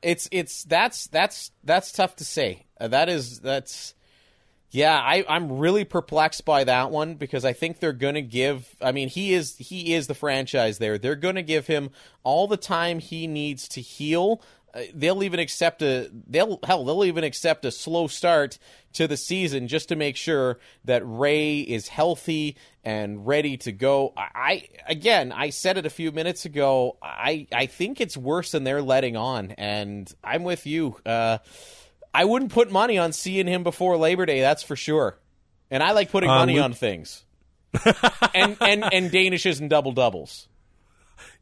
It's it's that's that's that's tough to say. Uh, that is that's yeah. I I'm really perplexed by that one because I think they're gonna give. I mean, he is he is the franchise there. They're gonna give him all the time he needs to heal. Uh, they'll even accept a they'll hell they'll even accept a slow start to the season just to make sure that Ray is healthy and ready to go. I, I again I said it a few minutes ago. I I think it's worse than they're letting on, and I'm with you. Uh, I wouldn't put money on seeing him before Labor Day. That's for sure. And I like putting Um, money we- on things. [LAUGHS] and and and Danishes and double doubles.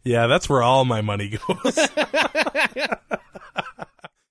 Yeah, that's where all my money goes. [LAUGHS]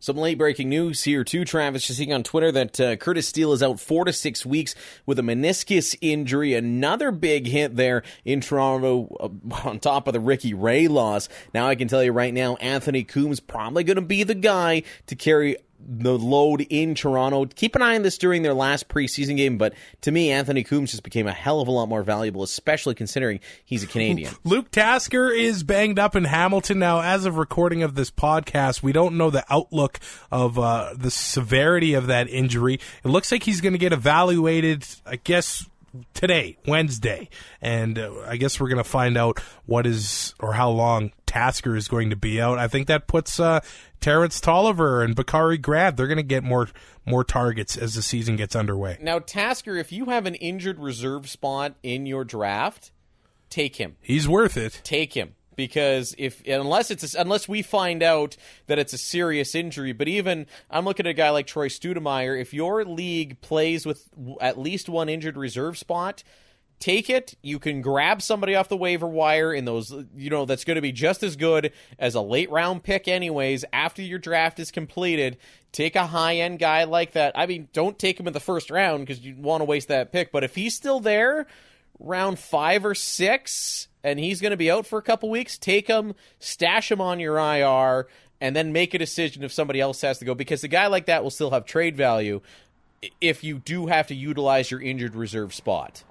Some late breaking news here too, Travis. Just seeing on Twitter that uh, Curtis Steele is out four to six weeks with a meniscus injury. Another big hit there in Toronto uh, [LAUGHS] on top of the Ricky Ray loss. Now I can tell you right now, Anthony Coombs probably going to be the guy to carry the load in Toronto. Keep an eye on this during their last preseason game, but to me, Anthony Coombs just became a hell of a lot more valuable, especially considering he's a Canadian. [LAUGHS] Luke Tasker is banged up in Hamilton now. As of recording of this podcast, we don't know the outlook of uh, the severity of that injury. It looks like he's going to get evaluated, I guess, today, Wednesday, and uh, I guess we're going to find out what is or how long Tasker is going to be out. I think that puts uh, Terrence Toliver and Bakari Grant. They're going to get more more targets as the season gets underway. Now, Tasker, if you have an injured reserve spot in your draft, take him. He's worth it. take him because if unless it's a, unless we find out that it's a serious injury but even I'm looking at a guy like Troy Stoudermire if your league plays with at least one injured reserve spot take it you can grab somebody off the waiver wire in those you know that's going to be just as good as a late round pick anyways after your draft is completed take a high end guy like that I mean don't take him in the first round because you want to waste that pick but if he's still there round five or six, and he's going to be out for a couple weeks, take him, stash him on your IR, and then make a decision if somebody else has to go. Because a guy like that will still have trade value if you do have to utilize your injured reserve spot.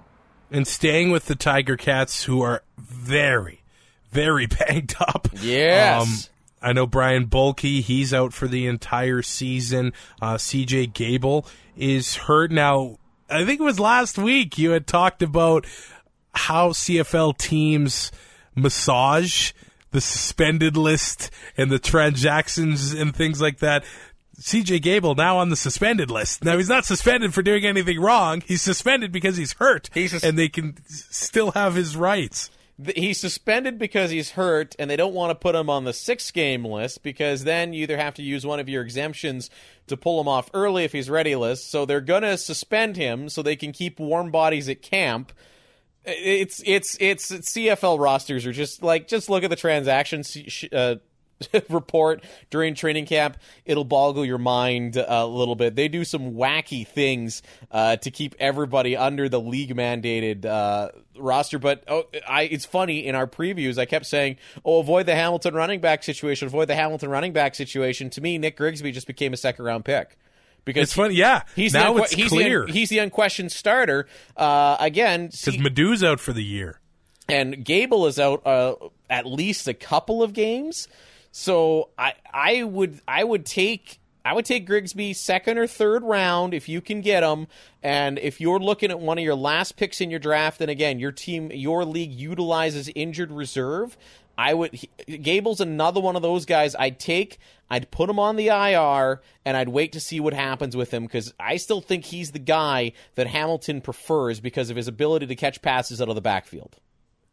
And staying with the Tiger Cats, who are very, very [LAUGHS] banged up. Yes. I know Brian Bulcke, he's out for the entire season. Uh, CJ Gable is hurt. Now, I think it was last week you had talked about how CFL teams massage the suspended list and the transactions and things like that. CJ Gable now on the suspended list. Now he's not suspended for doing anything wrong. He's suspended because he's hurt, He's sus- and they can still have his rights. He's suspended because he's hurt, and they don't want to put him on the six game list because then you either have to use one of your exemptions to pull him off early if he's ready list. So they're going to suspend him so they can keep warm bodies at camp. It's it's it's, it's CFL rosters are just like just look at the transactions uh, [LAUGHS] report during training camp. It'll boggle your mind a little bit. They do some wacky things uh, to keep everybody under the league mandated uh, roster. But oh, I it's funny in our previews I kept saying, "Oh, avoid the Hamilton running back situation. Avoid the Hamilton running back situation." To me, Nic Grigsby just became a second round pick. Because It's funny, yeah. He's now the, it's he's clear The, he's the unquestioned starter. Uh, again, because Madu's out for the year. and Gable is out uh, at least a couple of games. So I I would I would take I would take Grigsby second or third round if you can get him. And if you're looking at one of your last picks in your draft, and again your team your league utilizes injured reserve, I would he, Gable's another one of those guys I'd take. I'd put him on the IR and I'd wait to see what happens with him because I still think he's the guy that Hamilton prefers because of his ability to catch passes out of the backfield.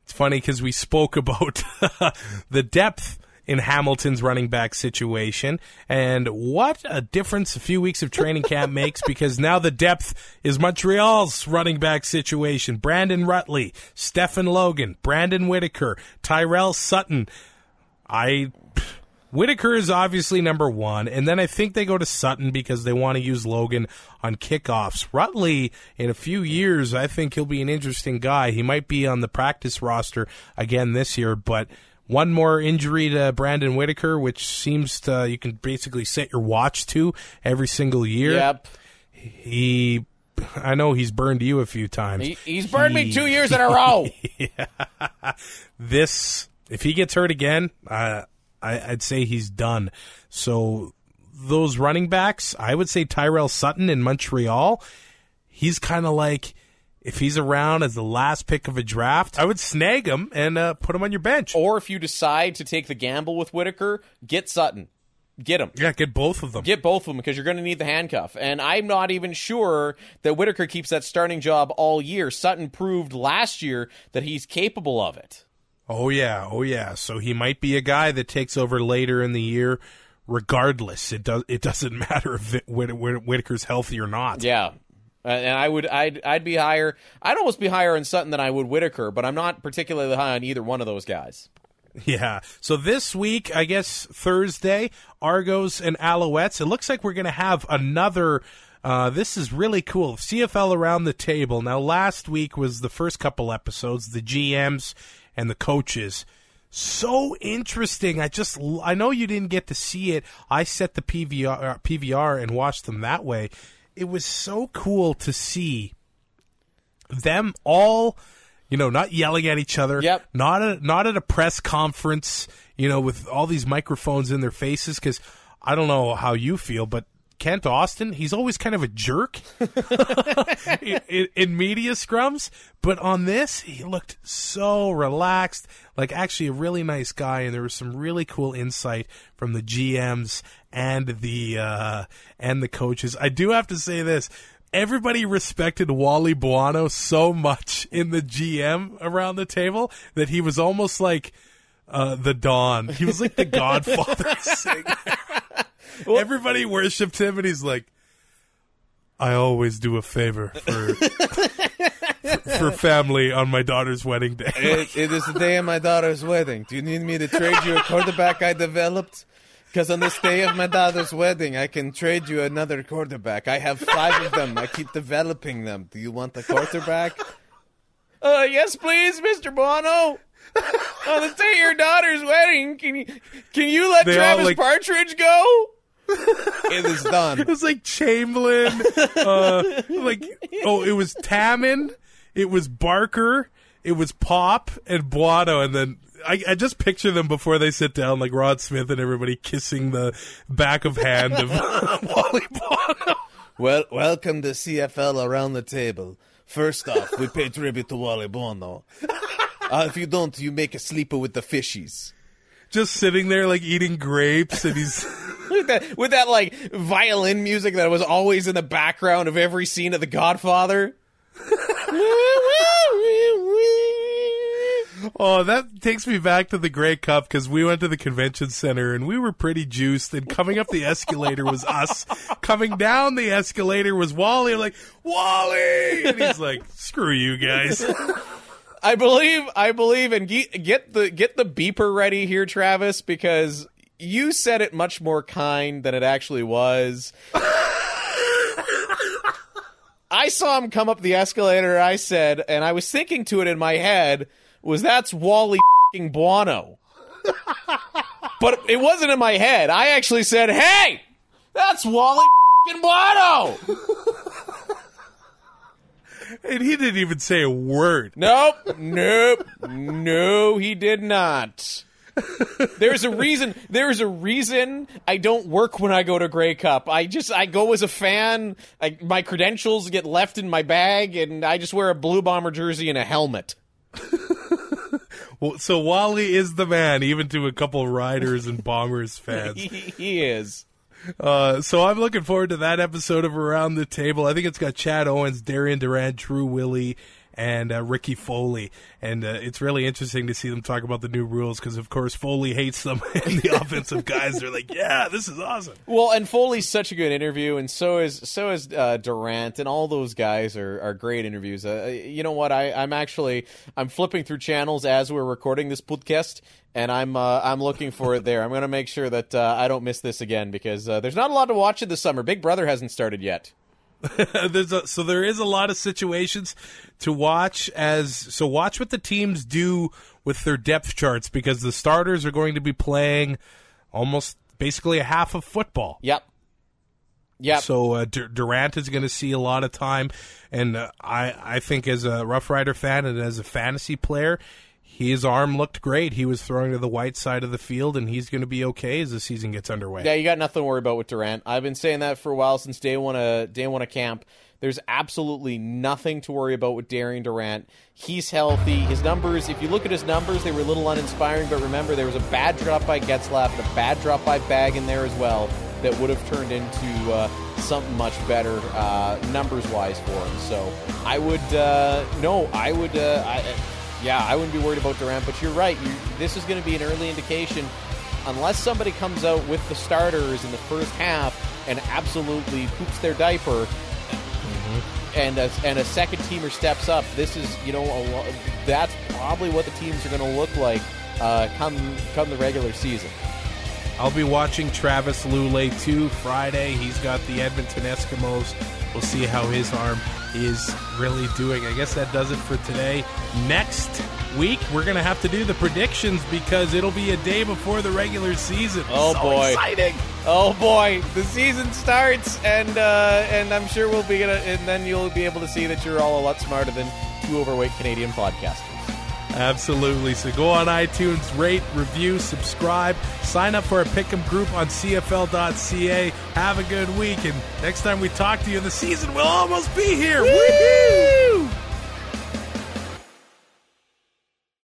It's funny because we spoke about [LAUGHS] the depth in Hamilton's running back situation and what a difference a few weeks of training camp [LAUGHS] makes because now the depth is Montreal's running back situation. Brandon Rutley, Stefan Logan, Brandon Whitaker, Tyrell Sutton. I Whitaker is obviously number one, and then I think they go to Sutton because they want to use Logan on kickoffs. Rutley, in a few years, I think he'll be an interesting guy. He might be on the practice roster again this year, but one more injury to Brandon Whitaker, which seems to you can basically set your watch to every single year. Yep. He, I know he's burned you a few times. He, he's burned me two years [LAUGHS] in a row. [LAUGHS] this if he gets hurt again, uh, I, I'd say he's done. So those running backs, I would say Tyrell Sutton in Montreal. He's kind of like if he's around as the last pick of a draft, I would snag him and uh, put him on your bench. Or if you decide to take the gamble with Whitaker, get Sutton. Get him. Yeah, get both of them. Get both of them because you're going to need the handcuff. And I'm not even sure that Whitaker keeps that starting job all year. Sutton proved last year that he's capable of it. Oh yeah, oh yeah. So he might be a guy that takes over later in the year. Regardless, it does. It doesn't [LAUGHS] matter if Whit- Whit- Whitaker's healthy or not. Yeah, and I would, I'd, I'd be higher. I'd almost be higher on Sutton than I would Whitaker, but I'm not particularly high on either one of those guys. Yeah. So this week, I guess Thursday, Argos and Alouettes. It looks like we're going to have another. Uh, this is really cool. CFL around the table. Now, last week was the first couple episodes, the GMs and the coaches. So interesting. I just, I know you didn't get to see it. I set the PVR, uh, PVR and watched them that way. It was so cool to see them all you know, not yelling at each other. Yep. Not at not at a press conference. You know, with all these microphones in their faces. Because I don't know how you feel, but Kent Austin, he's always kind of a jerk [LAUGHS] in, in, in, media scrums. But on this, he looked so relaxed, like actually a really nice guy. And there was some really cool insight from the GMs and the uh, and the coaches. I do have to say this: everybody respected Wally Buono so much in the GM around the table that he was almost like uh, the Don. He was like the [LAUGHS] Godfather. well, everybody worshipped him, and he's like, "I always do a favor for." [LAUGHS] for family on my daughter's wedding day. it, it is the day of my daughter's wedding. Do you need me to trade you a quarterback I developed? Because on this day of my daughter's wedding, I can trade you another quarterback. I have five of them. I keep developing them. Do you want the quarterback? Uh, yes, please, Mr. Buono. on the day of your daughter's wedding, can you can you let they Travis like, Partridge go? it is done. It was like Chamblin. Uh, like oh, it was Taman. It was Barker. It was Popp and Buono, and then I, I, just picture them before they sit down, like Rod Smith and everybody kissing the back of hand of [LAUGHS] Wally Buono. Well, welcome to CFL around the table. First off, we pay tribute to Wally Buono. Uh, if you don't, you make a sleeper with the fishies. Just sitting there, like eating grapes, and he's [LAUGHS] with, that, with that like violin music that was always in the background of every scene of The Godfather. [LAUGHS] Oh, that takes me back to the Grey Cup because we went to the convention center and we were pretty juiced. And coming up the escalator was us. Coming down the escalator was Wally. I'm like, Wally! And he's like, screw you guys. [LAUGHS] I believe, I believe, and get the get the beeper ready here, Travis, because you said it much more kind than it actually was. [LAUGHS] I saw him come up the escalator. I said, and I was thinking to it in my head was that's Wally Buono. but it wasn't in my head. I actually said, "Hey, that's Wally Buono." and he didn't even say a word. Nope, nope, no, he did not. There's a reason. There's a reason I don't work when I go to Grey Cup. I just I go as a fan. I, my credentials get left in my bag, and I just wear a Blue Bomber jersey and a helmet. So Wally is the man, even to a couple Riders and Bombers [LAUGHS] fans. he is. Uh, so I'm looking forward to that episode of Around the Table. I think it's got Chad Owens, Darian Durant, Drew Willy, and uh, Ricky Foley. And uh, it's really interesting to see them talk about the new rules because, of course, Foley hates them, [LAUGHS] and the offensive guys are like, "Yeah, this is awesome." Well, and Foley's such a good interview, and so is so is uh, Durant, and all those guys are, are great interviews. Uh, you know what? I, I'm actually I'm flipping through channels as we're recording this podcast, and I'm uh, I'm looking for it there. I'm going to make sure that uh, I don't miss this again because uh, there's not a lot to watch in the summer. Big Brother hasn't started yet. [LAUGHS] There's a, so there is a lot of situations to watch as so watch what the teams do with their depth charts because the starters are going to be playing almost basically a half of football. Yep. Yep. So uh, Durant is going to see a lot of time, and uh, I I think as a Rough Rider fan and as a fantasy player, his arm looked great. He was throwing to the white side of the field, and he's going to be okay as the season gets underway. Yeah, you got nothing to worry about with Durant. I've been saying that for a while since day one of day one of camp. There's absolutely nothing to worry about with Darian Durant. He's healthy. His numbers, if you look at his numbers, they were a little uninspiring, but remember there was a bad drop by Getzlaff and a bad drop by Bagg in there as well that would have turned into uh, something much better uh, numbers wise for him. So I would uh, no, I would uh, I, yeah, I wouldn't be worried about Durant. But you're right. You, this is going to be an early indication. Unless somebody comes out with the starters in the first half and absolutely poops their diaper, and a, and a second teamer steps up, this is you know lo- that's probably what the teams are going to look like uh, come come the regular season. I'll be watching Travis Lulay too Friday. He's got the Edmonton Eskimos. We'll see how his arm is really doing. I guess that does it for today. Next week, we're going to have to do the predictions because it'll be a day before the regular season. Oh, So boy. Exciting! Oh boy, the season starts, and uh, and I'm sure we'll be gonna, and then you'll be able to see that you're all a lot smarter than two overweight Canadian podcasters. Absolutely. So go on iTunes, rate, review, subscribe, sign up for our Pick'em group on CFL.ca. Have a good week, and next time we talk to you, the season will almost be here. Woohoo!